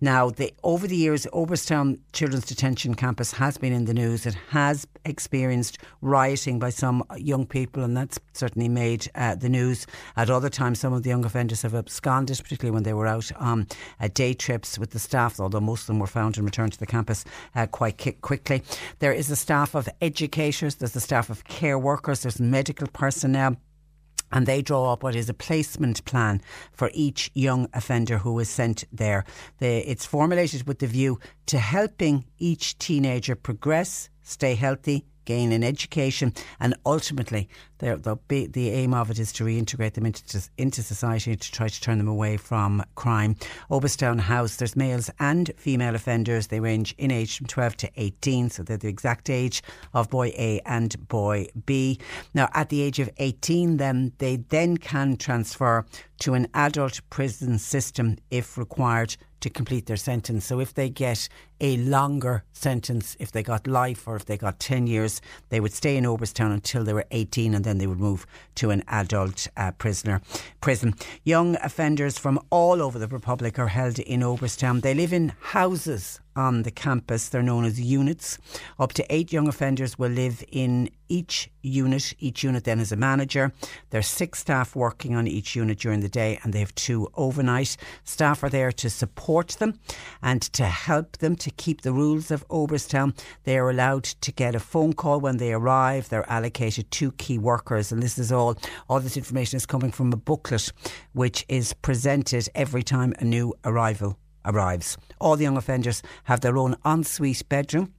Now, over the years, Oberstown Children's Detention Campus has been in the news. It has experienced rioting by some young people, and that's certainly made uh, the news. At other times, some of the young offenders have absconded, particularly when they were out on uh, day trips with the staff, although most of them were found and returned to the campus uh, quite ki- quickly. There is a staff of educators, there's a staff of care workers, there's medical personnel and they draw up what is a placement plan for each young offender who is sent there. it's formulated with the view to helping each teenager progress, stay healthy, gain in education, and ultimately, be, the aim of it is to reintegrate them into, into society and to try to turn them away from crime. Oberstown House, there's males and female offenders. They range in age from 12 to 18, so they're the exact age of boy A and boy B. Now, at the age of 18, then they then can transfer to an adult prison system if required to complete their sentence. So if they get a longer sentence, if they got life or if they got 10 years, they would stay in Oberstown until they were 18 and then they would move to an adult uh, prisoner prison. Young offenders from all over the Republic are held in Oberstown. They live in houses on the campus. They're known as units. Up to eight young offenders will live in each unit. Each unit then is a manager. There's six staff working on each unit during the day, and they have two overnight. Staff are there to support them and to help them to keep the rules of Oberstown. They are allowed to get a phone call when they arrive. They're allocated two key workers, and this is all. All this information is coming from a booklet which is presented every time a new arrival arrives. All the young offenders have their own ensuite bedroom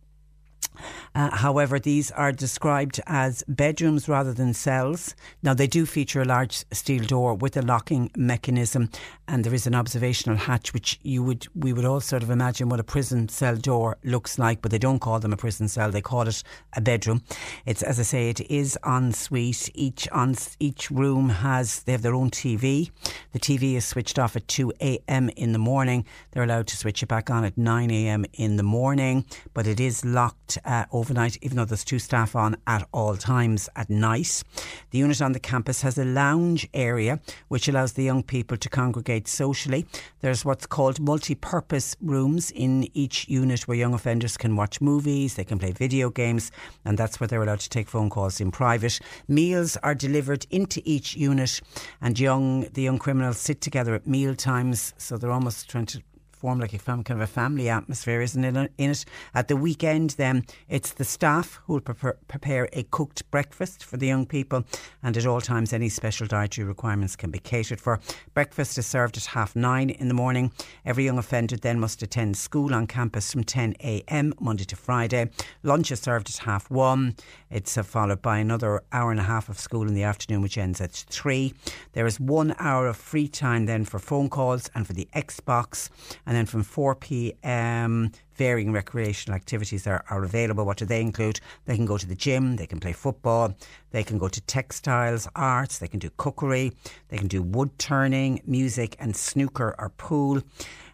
uh, however, these are described as bedrooms rather than cells. Now, they do feature a large steel door with a locking mechanism, and there is an observational hatch, which you would we would all sort of imagine what a prison cell door looks like, but they don't call them a prison cell; they call it a bedroom. It's as I say, it is en suite. Each on each room has they have their own TV. The TV is switched off at two a.m. in the morning. They're allowed to switch it back on at nine a.m. in the morning, but it is locked uh, overnight, even though there's two staff on at all times at night. The unit on the campus has a lounge area which allows the young people to congregate socially. There's what's called multi purpose rooms in each unit where young offenders can watch movies, they can play video games, and that's where they're allowed to take phone calls in private. Meals are delivered into each unit, and young the young criminals sit together at meal times, so they're almost trying to form like a kind of a family atmosphere, isn't it? In it at the weekend, then it's the staff who will prepare, prepare a cooked breakfast for the young people, and at all times, any special dietary requirements can be catered for. Breakfast is served at half nine in the morning. Every young offender then must attend school on campus from 10 a.m. Monday to Friday. Lunch is served at half one. It's uh, followed by another hour and a half of school in the afternoon, which ends at three. There is one hour of free time then for phone calls and for the Xbox and then from 4 pm, varying recreational activities are, are available. What do they include? They can go to the gym, they can play football, they can go to textiles, arts, they can do cookery, they can do wood turning, music, and snooker or pool.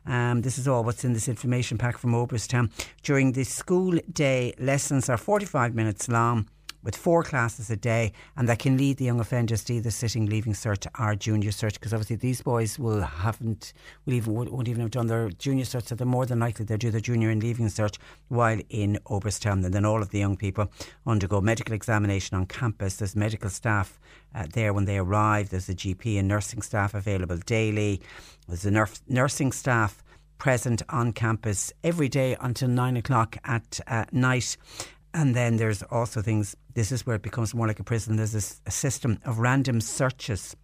Um, this is all what's in this information pack from Oberstown. During the school day, lessons are 45 minutes long with four classes a day, and that can lead the young offenders to either sitting, leaving cert, or junior cert. Because obviously these boys will haven't, will even won't even have done their junior cert, so they're more than likely they'll do their junior and leaving cert while in Oberstown. And then all of the young people undergo medical examination on campus. There's medical staff uh, there when they arrive. There's a GP and nursing staff available daily. There's a nursing staff present on campus every day until nine o'clock at uh, night. And then there's also things, this is where it becomes more like a prison. There's a, a system of random searches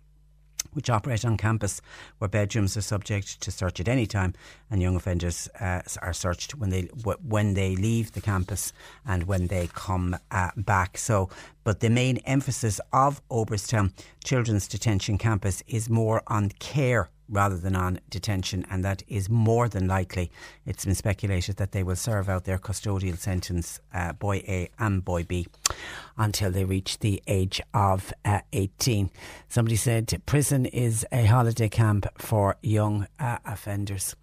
which operate on campus, where bedrooms are subject to search at any time, and young offenders uh, are searched when they when they leave the campus and when they come uh, back. So, but the main emphasis of Oberstown Children's Detention Campus is more on care rather than on detention, and that is more than likely. It's been speculated that they will serve out their custodial sentence, uh, boy A and boy B, until they reach the age of uh, 18. Somebody said prison is a holiday camp for young uh, offenders.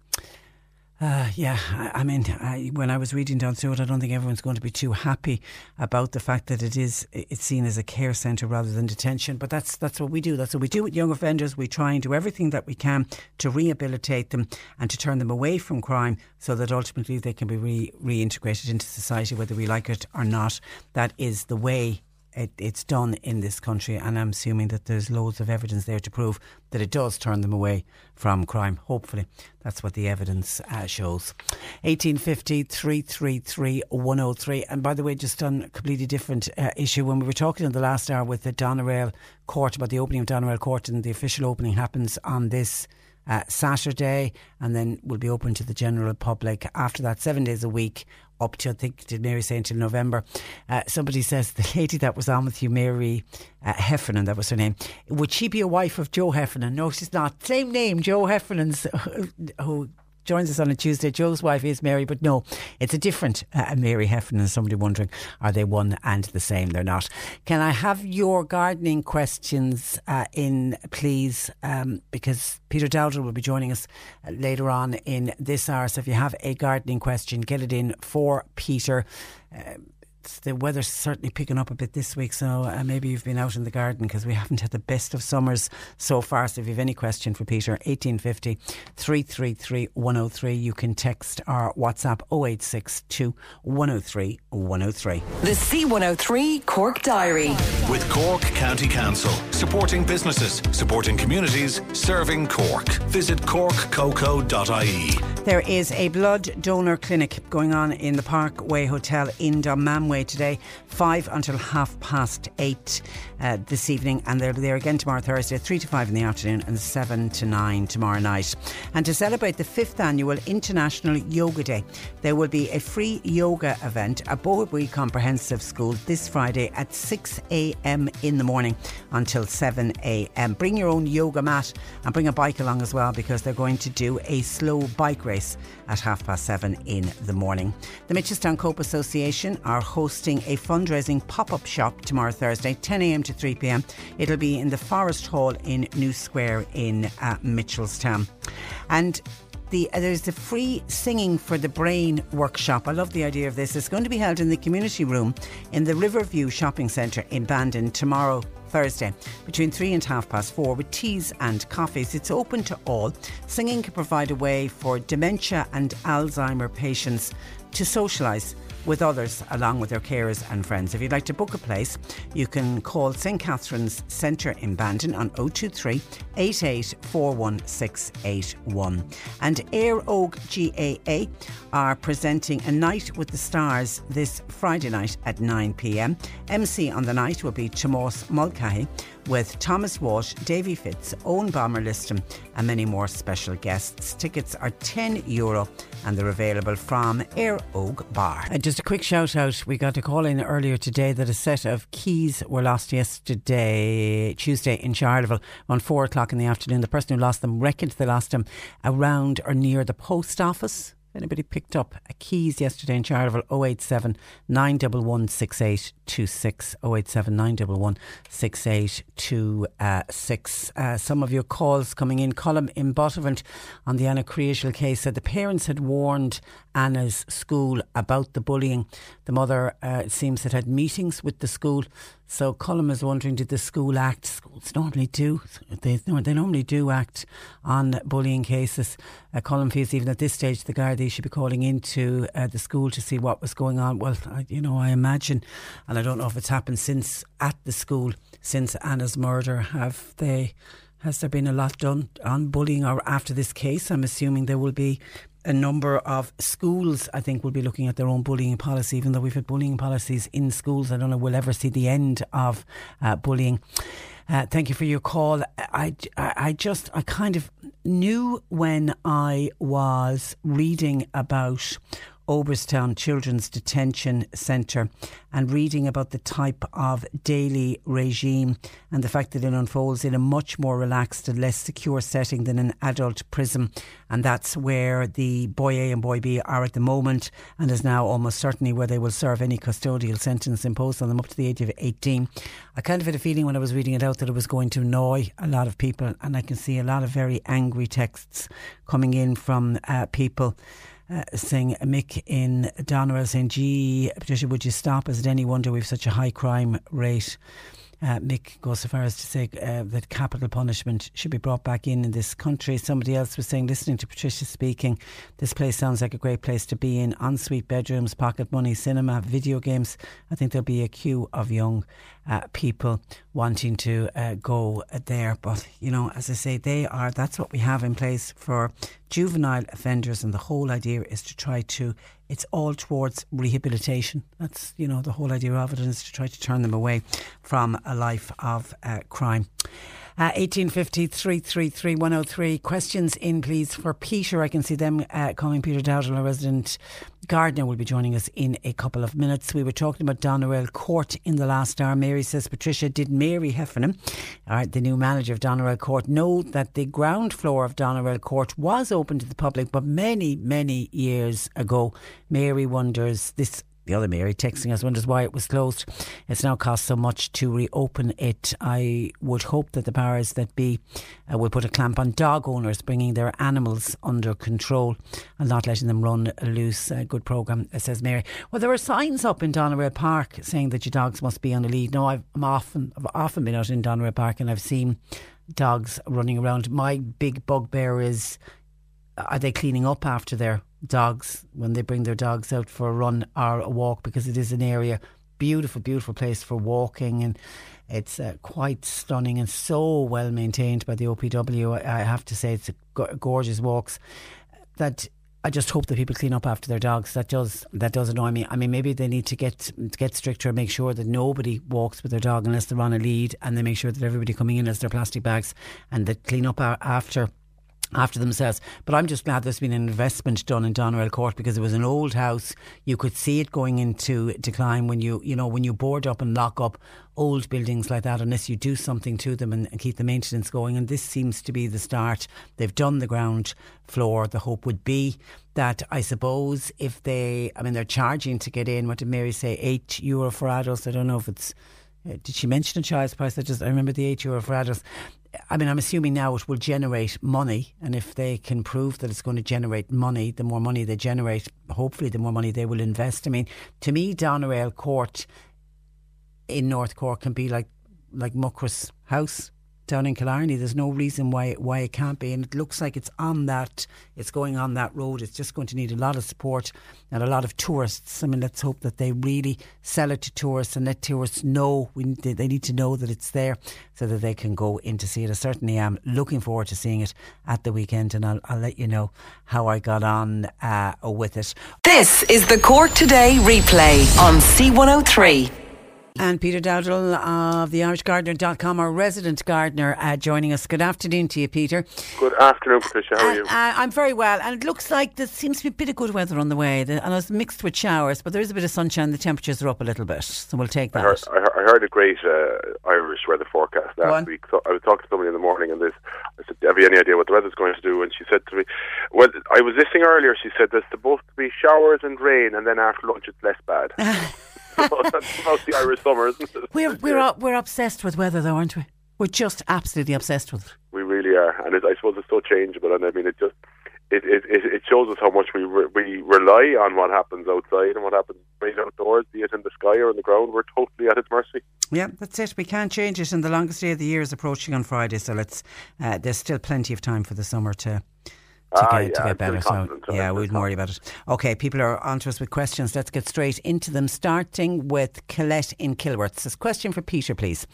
Uh, yeah, I, I mean, I, when I was reading down through it, I don't think everyone's going to be too happy about the fact that it is it's seen as a care centre rather than detention. But that's that's what we do. That's what we do with young offenders. We try and do everything that we can to rehabilitate them and to turn them away from crime, so that ultimately they can be re- reintegrated into society, whether we like it or not. That is the way it, it's done in this country, and I'm assuming that there's loads of evidence there to prove that it does turn them away from crime. Hopefully, that's what the evidence uh, shows. 1850 333 103. And by the way, just on a completely different uh, issue, when we were talking in the last hour with the Doneraile Court about the opening of Doneraile Court, and the official opening happens on this uh, Saturday and then will be open to the general public after that, seven days a week. Up to, I think, did Mary say until November? Uh, somebody says the lady that was on with you, Mary uh, Heffernan, that was her name. Would she be a wife of Joe Heffernan? No, she's not. Same name, Joe Heffernan's, who joins us on a Tuesday. Joe's wife is Mary, but no, it's a different uh, Mary Heffernan. Somebody wondering, are they one and the same? They're not. Can I have your gardening questions uh, in, please? Um, because Peter Dowdall will be joining us uh, later on in this hour. So if you have a gardening question, get it in for Peter. Uh, the weather's certainly picking up a bit this week, so uh, maybe you've been out in the garden because we haven't had the best of summers so far. So if you have any question for Peter, 1850 333 103, you can text our WhatsApp 0862 103 103. The C103 Cork Diary. With Cork County Council, supporting businesses, supporting communities, serving Cork. Visit corkcoco.ie. There is a blood donor clinic going on in the Parkway Hotel in Dunmanway today, 5 until half past 8 uh, this evening, and they're there again tomorrow, Thursday, 3 to 5 in the afternoon and 7 to 9 tomorrow night. And to celebrate the 5th annual International Yoga Day, there will be a free yoga event at Boherbue Comprehensive School this Friday at 6 a.m. in the morning until 7 a.m. Bring your own yoga mat and bring a bike along as well because they're going to do a slow bike race at half past 7 in the morning. The Mitchelstown Cope Association are hosting a fundraising pop up shop tomorrow, Thursday, 10 a.m. to 3 p.m. It'll be in the Forest Hall in New Square in uh, Mitchelstown. And the uh, there's the free singing for the brain workshop. I love the idea of this. It's going to be held in the community room in the Riverview Shopping Centre in Bandon tomorrow. Thursday between three and half past four with teas and coffees. It's open to all. Singing can provide a way for dementia and Alzheimer patients to socialise with others along with their carers and friends. If you'd like to book a place, you can call St Catherine's Centre in Bandon on 023 8841681. And Éire Óg GAA are presenting A Night with the Stars this Friday night at 9 pm. MC on the night will be Tomás Mulcahy with Thomas Walsh, Davy Fitz, Eoin Bomber Liston, and many more special guests. Tickets are €10 Euro and they're available from Éire Óg Bar. Uh, just a quick shout out. We got a call in earlier today that a set of keys were lost yesterday, Tuesday, in Charleville around 4 o'clock in the afternoon. The person who lost them reckoned they lost them around or near the post office. Anybody picked up a keys yesterday in Charleville 087 911 6826 087 911 6826 uh, some of your calls coming in. Column in Buttevant on the Anna Creational case said the parents had warned Anna's school about the bullying the mother uh, it seems had had meetings with the school so Colum is wondering, did the school act? Schools normally do. They they normally do act on bullying cases. Uh, Colum feels even at this stage the Gardaí should be calling into uh, the school to see what was going on. Well, I, you know, I imagine, and I don't know if it's happened since at the school since Anna's murder. Have they? Has there been a lot done on bullying or after this case? I'm assuming there will be a number of schools, I think, will be looking at their own bullying policy, even though we've had bullying policies in schools. I don't know we'll ever see the end of uh, bullying. Uh, thank you for your call. I, I, I just, I kind of knew when I was reading about Oberstown Children's Detention Centre and reading about the type of daily regime and the fact that it unfolds in a much more relaxed and less secure setting than an adult prison. And that's where the Boy A and Boy B are at the moment and is now almost certainly where they will serve any custodial sentence imposed on them up to the age of 18. I kind of had a feeling when I was reading it out that it was going to annoy a lot of people, and I can see a lot of very angry texts coming in from uh, people saying Mick in Doneraile saying, gee, Patricia, would you stop? Is it any wonder we've such a high crime rate? Uh, Mick goes so far as to say uh, that capital punishment should be brought back in in this country. Somebody else was saying, listening to Patricia speaking, this place sounds like a great place to be in. Ensuite bedrooms, pocket money, cinema, video games. I think there'll be a queue of young uh, people wanting to uh, go there. But, you know, as I say, they are, that's what we have in place for juvenile offenders. And the whole idea is to try to, it's all towards rehabilitation. That's, you know, the whole idea of it is to try to turn them away from a life of uh, crime. Uh, 1850 333 103. Questions in, please, for Peter. I can see them uh, coming. Peter Dowdall, a resident gardener, will be joining us in a couple of minutes. We were talking about Doneraile Court in the last hour. Mary says, Patricia, did Mary Heffernan, right, the new manager of Doneraile Court, know that the ground floor of Doneraile Court was open to the public, but many, many years ago? Mary wonders, this the other Mary texting us wonders why it was closed. It's now cost so much to reopen it. I would hope that the powers that be uh, will put a clamp on dog owners bringing their animals under control and not letting them run loose. Good programme, uh, says Mary. Well, there are signs up in Doneraile Park saying that your dogs must be on a lead. No, I've, I'm often, I've often been out in Doneraile Park and I've seen dogs running around. My big bugbear is are they cleaning up after their dogs when they bring their dogs out for a run or a walk because it is an area beautiful beautiful place for walking and it's uh, quite stunning and so well maintained by the OPW I have to say it's gorgeous walks that I just hope that people clean up after their dogs. That does that does annoy me. I mean, maybe they need to get get stricter and make sure that nobody walks with their dog unless they're on a lead, and they make sure that everybody coming in has their plastic bags and that clean up after after themselves. But I'm just glad there's been an investment done in Doneraile Court because it was an old house. You could see it going into decline when you, you know, when you board up and lock up old buildings like that, unless you do something to them and, and keep the maintenance going. And this seems to be the start. They've done the ground floor. The hope would be that I suppose if they, I mean, they're charging to get in. What did Mary say? Eight euro for adults. I don't know if it's uh, did she mention a child's price? I just I remember the eight euro for adults. I mean, I'm assuming now it will generate money, and if they can prove that it's going to generate money, the more money they generate, hopefully, the more money they will invest. I mean, to me, Doneraile Court in North Cork can be like like Muckross House down in Killarney. There's no reason why why it can't be, and it looks like it's on that. It's going on that road. It's just going to need a lot of support and a lot of tourists. I mean, let's hope that they really sell it to tourists and let tourists know. We they need to know that it's there so that they can go in to see it. I certainly am looking forward to seeing it at the weekend, and I'll, I'll let you know how I got on uh, with it. This is the Cork Today replay on C103. And Peter Dowdall of the IrishGardener.com, our resident gardener, uh, joining us. Good afternoon to you, Peter. Good afternoon, Patricia. How are Uh, you? uh, I'm very well, and it looks like there seems to be a bit of good weather on the way. The, and it's mixed with showers, but there is a bit of sunshine. The temperatures are up a little bit, so we'll take I that. I heard- I heard a great uh, Irish weather forecast last week. So I was talking to somebody in the morning, and this I said, "Have you any idea what the weather's going to do?" And she said to me, "Well, I was listening earlier. She said there's supposed to be showers and rain, and then after lunch it's less bad." that's about the Irish summer, isn't it? We're we're up, we're obsessed with weather, though, aren't we? We're just absolutely obsessed with it. We really are, and it, I suppose it's so changeable. And I mean, it just it it, it, it shows us how much we re- we rely on what happens outside and what happens right outdoors, be it in the sky or on the ground. We're totally at its mercy. Yeah, that's it. We can't change it, and the longest day of the year is approaching on Friday, so let's. Uh, there's still plenty of time for the summer to. To Ah, get, to get better, so yeah, we wouldn't worry about it. Okay, people are on to us with questions. Let's get straight into them. Starting with Colette in Kilworth. This question for Peter, please.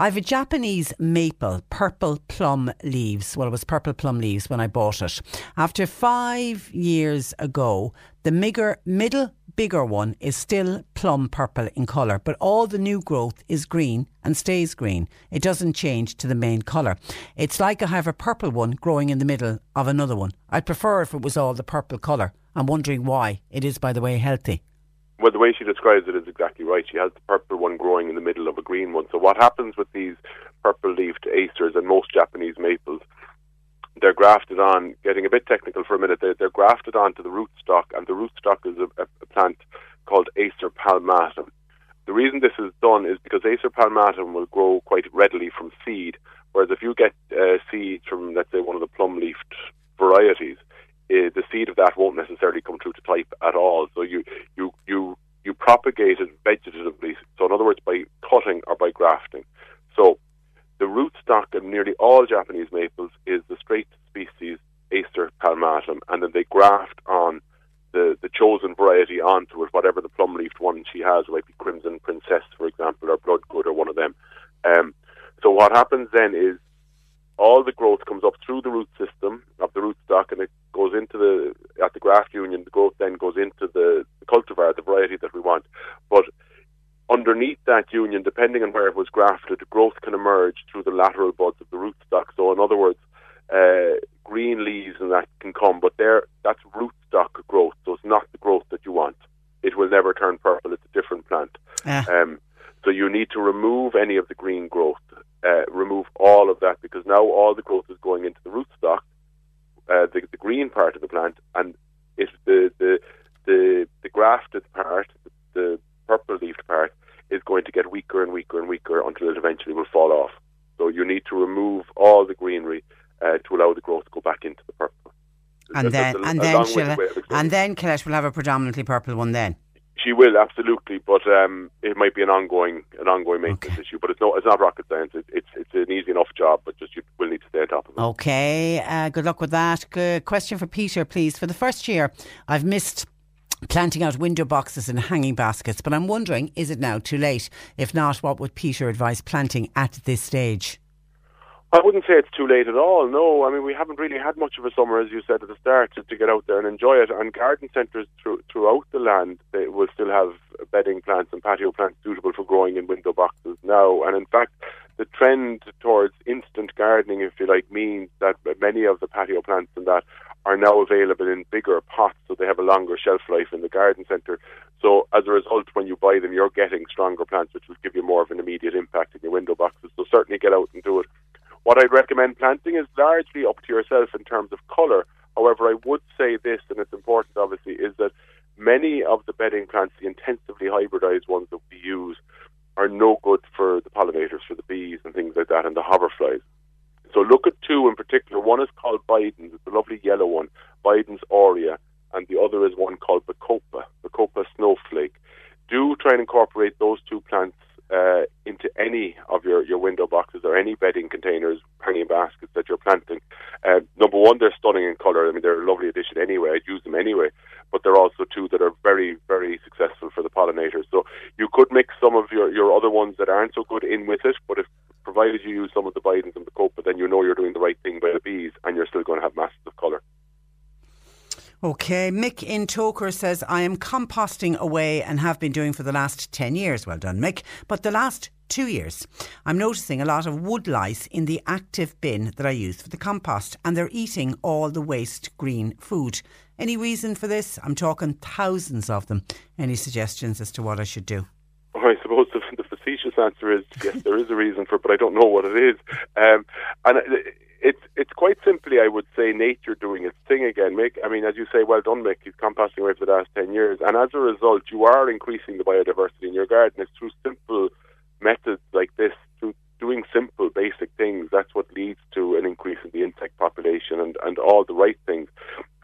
I have a Japanese maple, purple plum leaves. Well, it was purple plum leaves when I bought it. After five years ago, the middle bigger one is still plum purple in colour, but all the new growth is green and stays green. It doesn't change to the main colour. It's like I have a purple one growing in the middle of another one. I'd prefer if it was all the purple colour. I'm wondering why. It is, by the way, healthy. Well, the way she describes it is exactly right. She has the purple one growing in the middle of a green one. So what happens with these purple-leafed acers and most Japanese maples? They're grafted on. Getting a bit technical for a minute, they're, they're grafted onto the rootstock, and the rootstock is a, a plant called Acer palmatum. The reason this is done is because Acer palmatum will grow quite readily from seed, whereas if you get uh, seeds from, let's say, one of the plum-leafed varieties, uh, the seed of that won't necessarily come true to type at all. So you you you you propagate it vegetatively. So in other words, by cutting or by grafting. So the rootstock of nearly all Japanese maples is the straight species Acer and then they graft on the, the chosen variety onto it, whatever the plum leafed one she has, might be Crimson Princess, for example, or Bloodgood, or one of them. Um, so what happens then is all the growth comes up through the root system of the rootstock and it goes into the at the graft union the growth then goes into the, the cultivar the variety that we want but underneath that union depending on where it was grafted growth can emerge through the lateral buds of the rootstock so in other words uh, green leaves and that can come but there that's rootstock growth so it's not the growth that you want it will never turn purple it's a different plant Ah. um, so you need to remove any of the green growth, uh, remove all of that because now all the growth is going into the rootstock, uh, the, the green part of the plant, and it, the, the the the grafted part, the purple leafed part, is going to get weaker and weaker and weaker until it eventually will fall off. So you need to remove all the greenery uh, to allow the growth to go back into the purple. And then, a- and then she'll, and then Colette will have a predominantly purple one. Then She will absolutely, but um, it might be an ongoing an ongoing maintenance issue. But it's no, it's not rocket science. It, it's it's an easy enough job, but just you will need to stay on top of it. Okay, uh, good luck with that. Good question for Peter, please. For the first year, I've missed planting out window boxes and hanging baskets, but I'm wondering, is it now too late? If not, what would Peter advise planting at this stage? I wouldn't say it's too late at all. No, I mean we haven't really had much of a summer, as you said at the start, to, get out there and enjoy it. And garden centres through, throughout the land they will still have bedding plants and patio plants suitable for growing in window boxes now. And in fact, the trend towards instant gardening, if you like, means that many of the patio plants and that are now available in bigger pots, so they have a longer shelf life in the garden centre. So as a result, when you buy them, you're getting stronger plants, which will give you more of an immediate impact in your window boxes. So certainly get out and do it. What I'd recommend planting is largely up to yourself in terms of colour. However, I would say this, and it's important obviously, is that many of the bedding plants, the intensively hybridised ones that we use, are no good for the pollinators, for the bees and things like that, and the hoverflies. So look at two in particular. One is called Bidens. It's a lovely yellow one, Bidens aurea, and the other is one called Bacopa, Bacopa snowflake. Do try and incorporate those two plants uh, into any of your, your window boxes or any bedding containers, hanging baskets that you're planting. Uh, number one, they're stunning in colour. I mean, they're a lovely addition anyway. I'd use them anyway. But they're also two that are very, very successful for the pollinators. So you could mix some of your, your other ones that aren't so good in with it, but if provided you use some of the Bidens and the Copa, then you know you're doing the right thing by the bees and you're still going to have masses of colour. Okay, Mick in Togher says, I am composting away and have been doing for the last 10 years. Well done, Mick. But the last two years, I'm noticing a lot of wood lice in the active bin that I use for the compost, and they're eating all the waste green food. Any reason for this? I'm talking thousands of them. Any suggestions as to what I should do? Well, I suppose the, the facetious answer is yes, there is a reason for it, but I don't know what it is. Um, and it's it's quite simply, I would say, nature doing its thing again. Mick, I mean, as you say, well done, Mick. He's composting away for the last ten years, and as a result, you are increasing the biodiversity in your garden. It's through simple methods like this, through doing simple, basic things. That's what leads to an increase in the insect population and, and all the right things.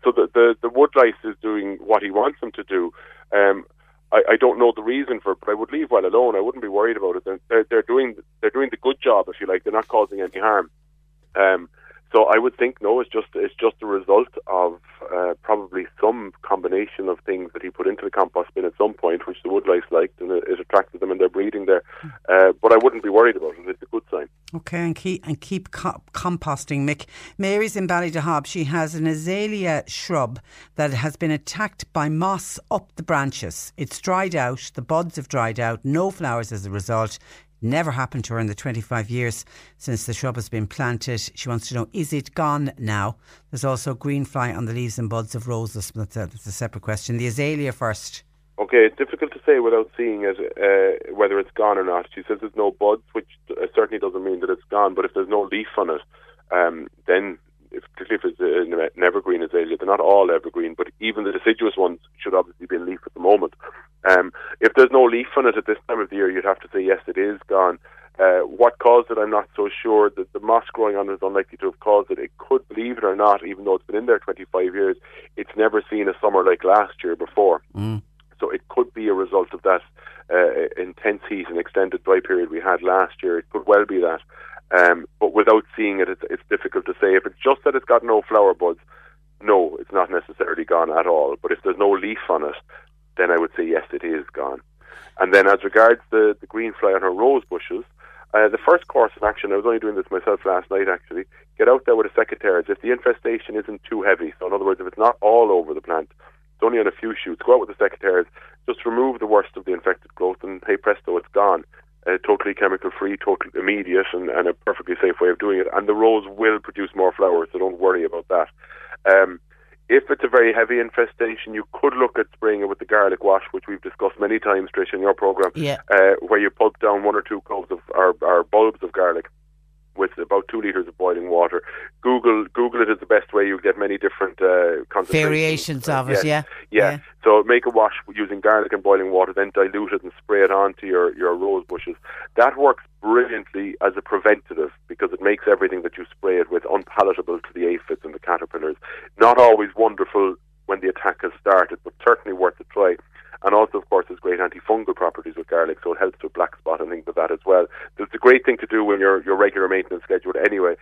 So the, the the wood lice is doing what he wants them to do. Um, I, I don't know the reason for it, but I would leave well alone. I wouldn't be worried about it. They're, they're, they're doing they're doing the good job, if you like. They're not causing any harm. Um, so I would think no, it's just it's just a result of uh, probably some combination of things that he put into the compost bin at some point, which the woodlice liked, and it, attracted them, and they're breeding there. Uh, but I wouldn't be worried about it. It's a good sign. Okay, and keep and keep co- composting, Mick. Mary's in Ballydehob. She has an azalea shrub that has been attacked by moss up the branches. It's dried out. The buds have dried out. No flowers as a result. Never happened to her in the 25 years since the shrub has been planted. She wants to know, is it gone now? There's also green fly on the leaves and buds of roses. That's a, that's a separate question. The azalea first. Okay, it's difficult to say without seeing it uh, whether it's gone or not. She says there's no buds, which uh, certainly doesn't mean that it's gone. But if there's no leaf on it, um, then if, particularly if it's an evergreen azalea, they're not all evergreen, but even the deciduous ones should obviously be in leaf at the moment. Um, if there's no leaf on it at this time of the year, you'd have to say yes, it is gone. Uh, what caused it, I'm not so sure. The, the moss growing on it is unlikely to have caused it. It could, believe it or not, even though it's been in there 25 years, it's never seen a summer like last year before. Mm. So it could be a result of that uh, intense heat and extended dry period we had last year. It could well be that. Um, but without seeing it, it's, it's difficult to say. If it's just that it's got no flower buds, no, it's not necessarily gone at all. But if there's no leaf on it, then I would say yes, it is gone. And then as regards the, the green fly on her rose bushes, uh, the first course of action, I was only doing this myself last night actually, get out there with a secateurs. If the infestation isn't too heavy, so in other words, if it's not all over the plant, it's only on a few shoots, go out with the secateurs, just remove the worst of the infected growth, and hey presto, it's gone. Uh, totally chemical free, totally immediate, and, and, a perfectly safe way of doing it. And the rose will produce more flowers, so don't worry about that. Um, if it's a very heavy infestation, you could look at spraying it with the garlic wash, which we've discussed many times, Trish, in your program, yeah. uh, where you pulp down one or two cloves of or, or bulbs of garlic with about two liters of boiling water. Google Google it is the best way. You get many different uh, variations of it. Yeah. yeah. yeah, So make a wash using garlic and boiling water, then dilute it and spray it onto your your rose bushes. That works brilliantly as a preventative because it makes everything that you spray it with unpalatable to the aphids and the caterpillars. Not always wonderful when the attack has started, but certainly worth a try. And also, of course, there's great antifungal properties with garlic, so it helps with black spot and things like that as well. So It's a great thing to do when you're your regular maintenance schedule anyway.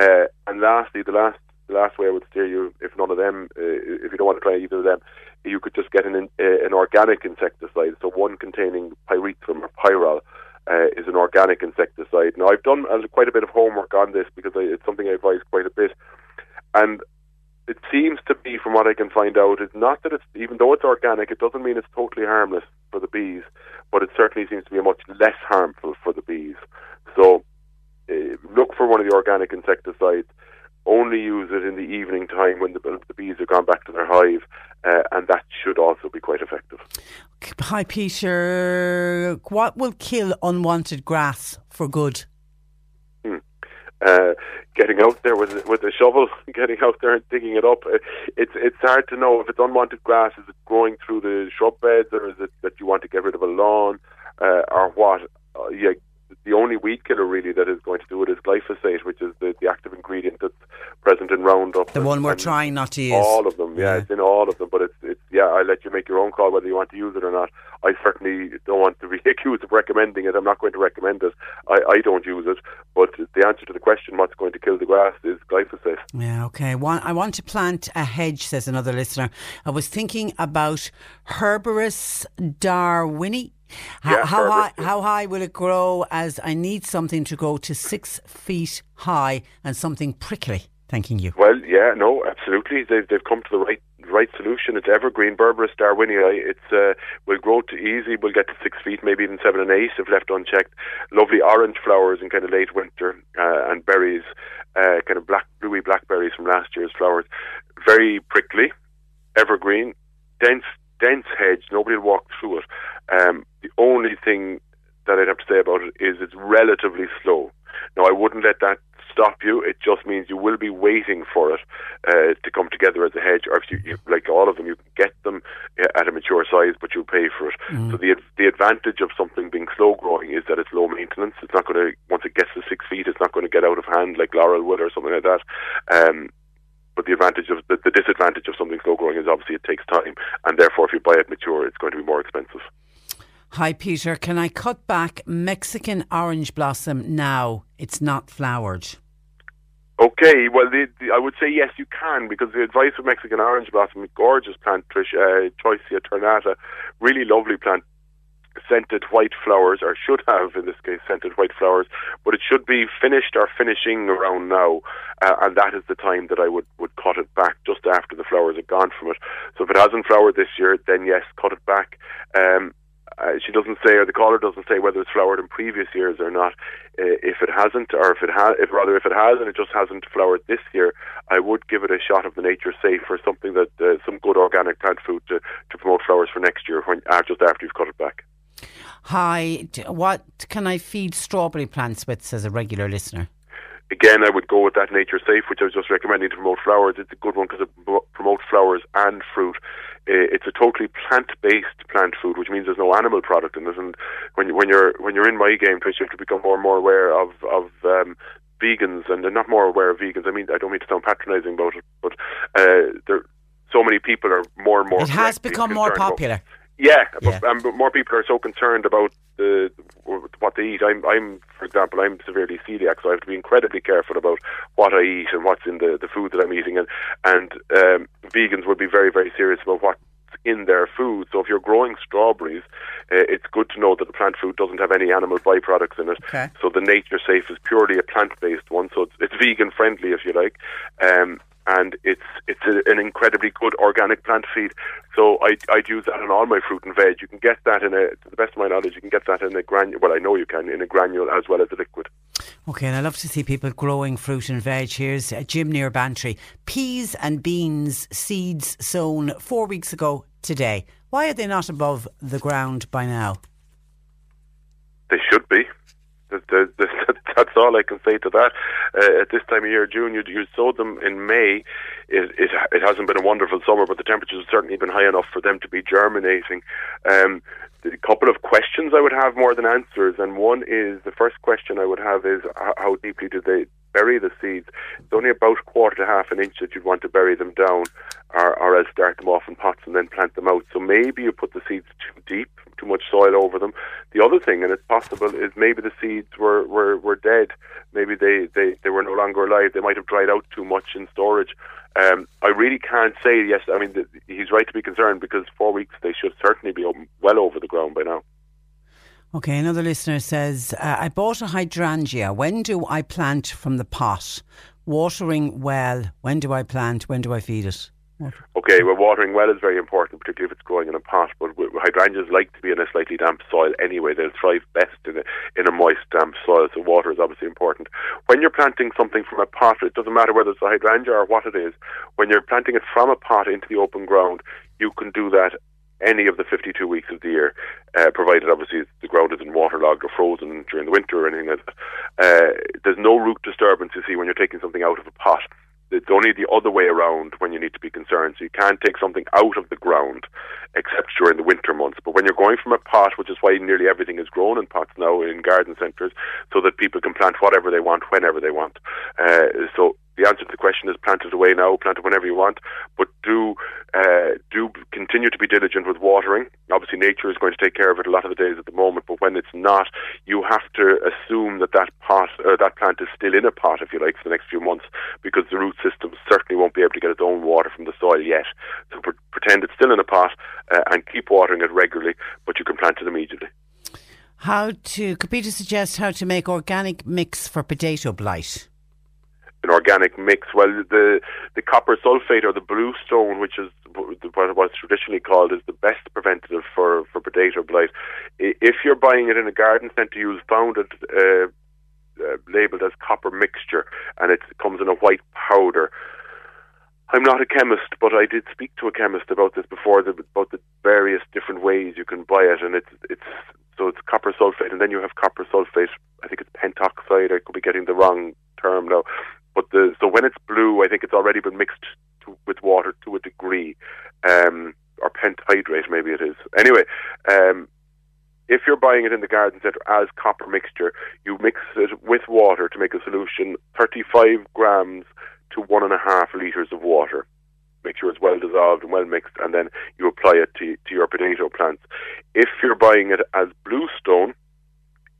Uh, and lastly, the last the last way I would steer you, if none of them, uh, if you don't want to try either of them, you could just get an uh, an organic insecticide. So one containing pyrethrum or pyrrole. Uh, is an organic insecticide. Now, I've done uh, quite a bit of homework on this because I, it's something I advise quite a bit. And it seems to be, from what I can find out, is not that it's even though it's organic, it doesn't mean it's totally harmless for the bees, but it certainly seems to be much less harmful for the bees. So uh, look for one of the organic insecticides. Only use it in the evening time when the, the bees have gone back to their hive, uh, and that should also be quite effective. Hi, Peter. What will kill unwanted grass for good? Uh, getting out there with with a shovel, getting out there and digging it up. Uh, it's it's hard to know if it's unwanted grass. Is it growing through the shrub beds, or is it that you want to get rid of a lawn, uh, or what? Uh, yeah, the only weed killer really that is going to do it is glyphosate, which is the, the active ingredient that's present in Roundup. The one we're trying not to use. All of them, yeah, Yeah. it's in all of them. But it's, it's yeah, I let you make your own call whether you want to use it or not. I certainly don't want to be accused of recommending it. I'm not going to recommend it. I, I don't use it. But the answer to the question, what's going to kill the grass, is glyphosate. Yeah, okay. One, I want to plant a hedge, says another listener. I was thinking about Berberis darwinii. How, Yeah, how high? How high will it grow? As I need something to go to six feet high and something prickly. Thanking you. Well, yeah, no, absolutely. They've they've come to the right right solution. It's evergreen Berberis darwinii. It's uh, will grow to easy. We'll get to six feet, maybe even seven and eight if left unchecked. Lovely orange flowers in kind of late winter uh, and berries, uh, kind of black bluey blackberries from last year's flowers. Very prickly, evergreen, dense dense hedge. Nobody will walk through it. Um, the only thing that I'd have to say about it is it's relatively slow. Now, I wouldn't let that stop you. It just means you will be waiting for it uh, to come together as a hedge. Or if you, you like all of them, you can get them uh, at a mature size, but you'll pay for it. So the the advantage of something being slow growing is that it's low maintenance. It's not going to once it gets to six feet, it's not going to get out of hand like laurel would or something like that. Um, but the advantage of the, the disadvantage of something slow growing is obviously it takes time, and therefore if you buy it mature, it's going to be more expensive. Hi, Peter. Can I cut back Mexican orange blossom now? It's not flowered. Okay, well, the, the, I would say yes, you can because the advice of Mexican orange blossom, gorgeous plant, Trish, uh, Choisya ternata, really lovely plant, scented white flowers, or should have in this case scented white flowers, but it should be finished or finishing around now, uh, and that is the time that I would, would cut it back just after the flowers are gone from it. So if it hasn't flowered this year, then yes, cut it back. Um, uh, she doesn't say, or the caller doesn't say whether it's flowered in previous years or not. Uh, if it hasn't, or if it has, if rather if it has and it just hasn't flowered this year, I would give it a shot of the Nature Safe or something that uh, some good organic plant food to, to promote flowers for next year when uh, just after you've cut it back. Hi, what can I feed strawberry plants with? Says a regular listener. Again, I would go with that Nature Safe, which I was just recommending to promote flowers. It's a good one because it promotes flowers and fruit. It's a totally plant-based plant food, which means there's no animal product in it. And when you- when you're when you're in my game, Trish, you have to become more and more aware of of um, vegans, and they're not more aware of vegans. I mean, I don't mean to sound patronising about it, but uh, there so many people are more and more. It has become more concerned about- popular. Yeah, Yeah. But, um, but more people are so concerned about the what they eat. I'm, I'm, for example, I'm severely celiac, so I have to be incredibly careful about what I eat and what's in the, the food that I'm eating. And and um, vegans would be very, very serious about what's in their food. So if you're growing strawberries, uh, it's good to know that the plant food doesn't have any animal byproducts in it. Okay. So the Nature Safe is purely a plant-based one, so it's, it's vegan friendly, if you like. Um, and it's it's a, an incredibly good organic plant feed. So I I'd use that on all my fruit and veg. You can get that in a, to the best of my knowledge, you can get that in a granule. Well, I know you can in a granule as well as a liquid. Okay, and I love to see people growing fruit and veg. Here's Jim near Bantry. Peas and beans seeds sown four weeks ago today. Why are they not above the ground by now? They should be. That- that- that- That's all I can say to that. Uh, at this time of year, June, you, you sowed them in May. It, it, it hasn't been a wonderful summer, but the temperatures have certainly been high enough for them to be germinating. Um, a couple of questions I would have more than answers, and one is the first question I would have is how, how deeply do they bury the seeds? It's only about a quarter to half an inch that you'd want to bury them down, or, or else start them off in pots and then plant them out. So maybe you put the seeds too deep, too much soil over them. The other thing, and it's possible, is maybe the seeds were, were, were dead. Maybe they, they, they were no longer alive. They might have dried out too much in storage. Um, I really can't say yes. I mean, th- he's right to be concerned because four weeks they should certainly be well over the ground by now. Okay, another listener says, uh, I bought a hydrangea. When do I plant from the pot? Watering well. When do I plant? When do I feed it? Okay, well, watering well is very important, particularly if it's growing in a pot. But hydrangeas like to be in a slightly damp soil anyway. They'll thrive best in a, in a moist, damp soil. So water is obviously important. When you're planting something from a pot, it doesn't matter whether it's a hydrangea or what it is. When you're planting it from a pot into the open ground, you can do that any of the 52 weeks of the year, uh, provided obviously the ground isn't waterlogged or frozen during the winter or anything like that. Uh, there's no root disturbance, you see, when you're taking something out of a pot. it's only the other way around when you need to be concerned. So you can't take something out of the ground except during the winter months. But when you're going from a pot, which is why nearly everything is grown in pots now in garden centres, so that people can plant whatever they want, whenever they want. Uh, so the answer to the question is plant it away now, plant it whenever you want, but do uh, do continue to be diligent with watering. Obviously, nature is going to take care of it a lot of the days at the moment, but when it's not, you have to assume that that pot or that plant is still in a pot, if you like, for the next few months, because the root system certainly won't be able to get its own water from the soil yet. So pre- pretend it's still in a pot uh, and keep watering it regularly, but you can plant it immediately. How to? Could Peter suggest how to make organic mix for potato blight? An organic mix. Well, the the copper sulfate or the blue stone, which is what was traditionally called, is the best preventative for for potato blight. If you're buying it in a garden centre, you'll found it uh, uh, labelled as copper mixture, and it comes in a white powder. I'm not a chemist, but I did speak to a chemist about this before, the, about the various different ways you can buy it, and it's it's so it's copper sulfate, and then you have copper sulfate. I think it's pentoxide. I could be getting the wrong term now, but the so when it's blue, I think it's already been mixed to, with water to a degree, um, or pentahydrate maybe it is. Anyway, um, if you're buying it in the garden centre as copper mixture, you mix it with water to make a solution 35 grams to one and a half litres of water. Make sure it's well dissolved and well mixed, and then you apply it to, to your potato plants. If you're buying it as bluestone,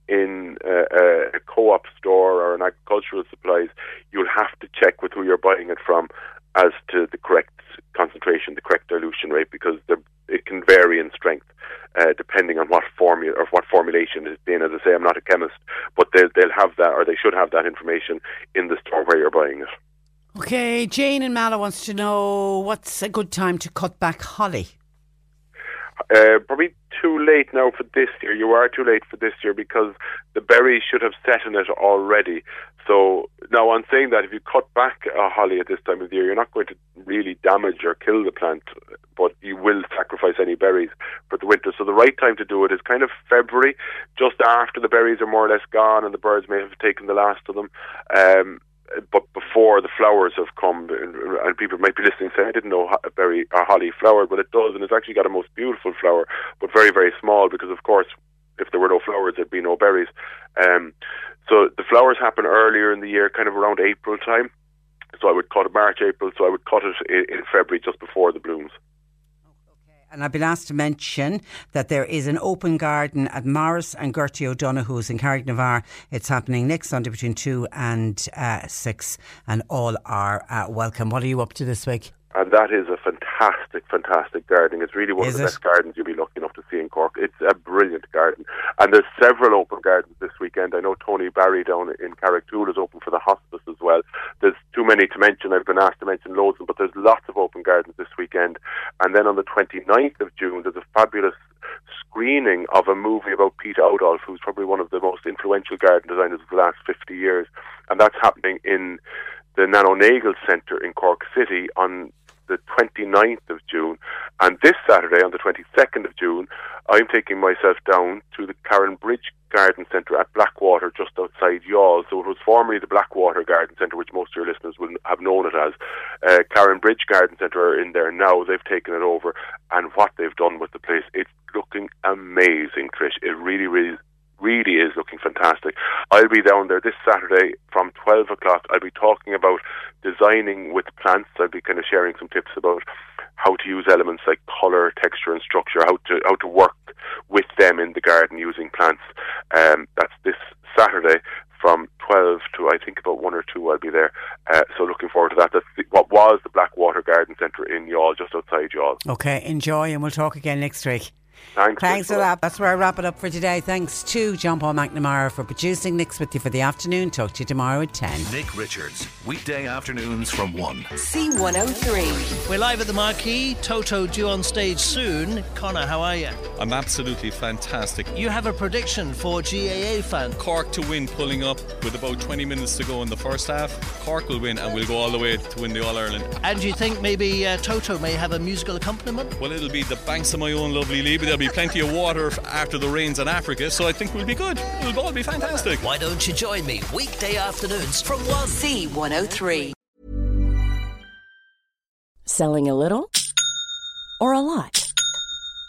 in a, a co-op store or an agricultural supplies, you'll have to check with who you're buying it from as to the correct concentration, the correct dilution rate, because it can vary in strength uh, depending on what formula or what formulation it's in. As I say, I'm not a chemist, but they'll they'll have that or they should have that information in the store where you're buying it. Okay, Jane and Mallow wants to know what's a good time to cut back holly. Uh, probably too late now for this year. You are too late for this year because the berries should have set in it already. So now, on saying that, if you cut back a holly at this time of the year, you're not going to really damage or kill the plant, but you will sacrifice any berries for the winter. So the right time to do it is kind of February, just after the berries are more or less gone and the birds may have taken the last of them. Um, but before the flowers have come, and people might be listening saying, I didn't know a berry or holly flowered, but it does, and it's actually got a most beautiful flower, but very, very small because, of course, if there were no flowers, there'd be no berries. Um, so the flowers happen earlier in the year, kind of around April time. So I would cut it March, April, so I would cut it in, in February just before the blooms. And I've been asked to mention that there is an open garden at Morris and Gertie O'Donoghue's in Carrignavar. It's happening next Sunday between 2 and uh, 6, and all are uh, welcome. What are you up to this week? And that is a fantastic, fantastic gardening. It's really one is of the it? best gardens you'll be lucky enough to see in Cork. It's a brilliant garden, and there's several open gardens this weekend. I know Tony Barry down in Carrigtwohill is open for the hospice as well. There's too many to mention. I've been asked to mention loads, of them, but there's lots of open gardens this weekend. And then on the 29th of June, there's a fabulous screening of a movie about Piet Oudolf, who's probably one of the most influential garden designers of the last 50 years, and that's happening in the Nano Nagle Centre in Cork City on the 29th of June. And this Saturday, on the 22nd of June, I'm taking myself down to the Karen Bridge Garden Centre at Blackwater, just outside Youghal. So it was formerly the Blackwater Garden Centre, which most of your listeners will have known it as. Uh, Karen Bridge Garden Centre are in there now. They've taken it over. And what they've done with the place, it's looking amazing, Trish. It really, really really is looking fantastic. I'll be down there this Saturday from 12 o'clock. I'll be talking about designing with plants. I'll be kind of sharing some tips about how to use elements like colour, texture and structure, how to how to work with them in the garden using plants. Um, that's this Saturday from 12 to I think about 1 or 2 I'll be there. Uh, so looking forward to that. That's the, what was the Blackwater Garden Centre in Youghal, just outside Youghal. Okay, enjoy, and we'll talk again next week. Thanks. Thanks for that. That's where I wrap it up for today. Thanks to John Paul McNamara for producing. Nick's with you for the afternoon. Talk to you tomorrow at 10. Nick Richards, weekday afternoons from 1. C103. We're live at the Marquee. Toto due on stage soon. Connor, how are you? I'm absolutely fantastic. You have a prediction for GAA fan. Cork to win, pulling up with about 20 minutes to go in the first half. Cork will win, and we'll go all the way to win the All Ireland. And do you think maybe uh, Toto may have a musical accompaniment? Well, it'll be the banks of my own lovely Lee, but there'll be plenty of water after the rains in Africa, so I think we'll be good. It'll all be fantastic. Why don't you join me weekday afternoons from C 103? Selling a little or a lot?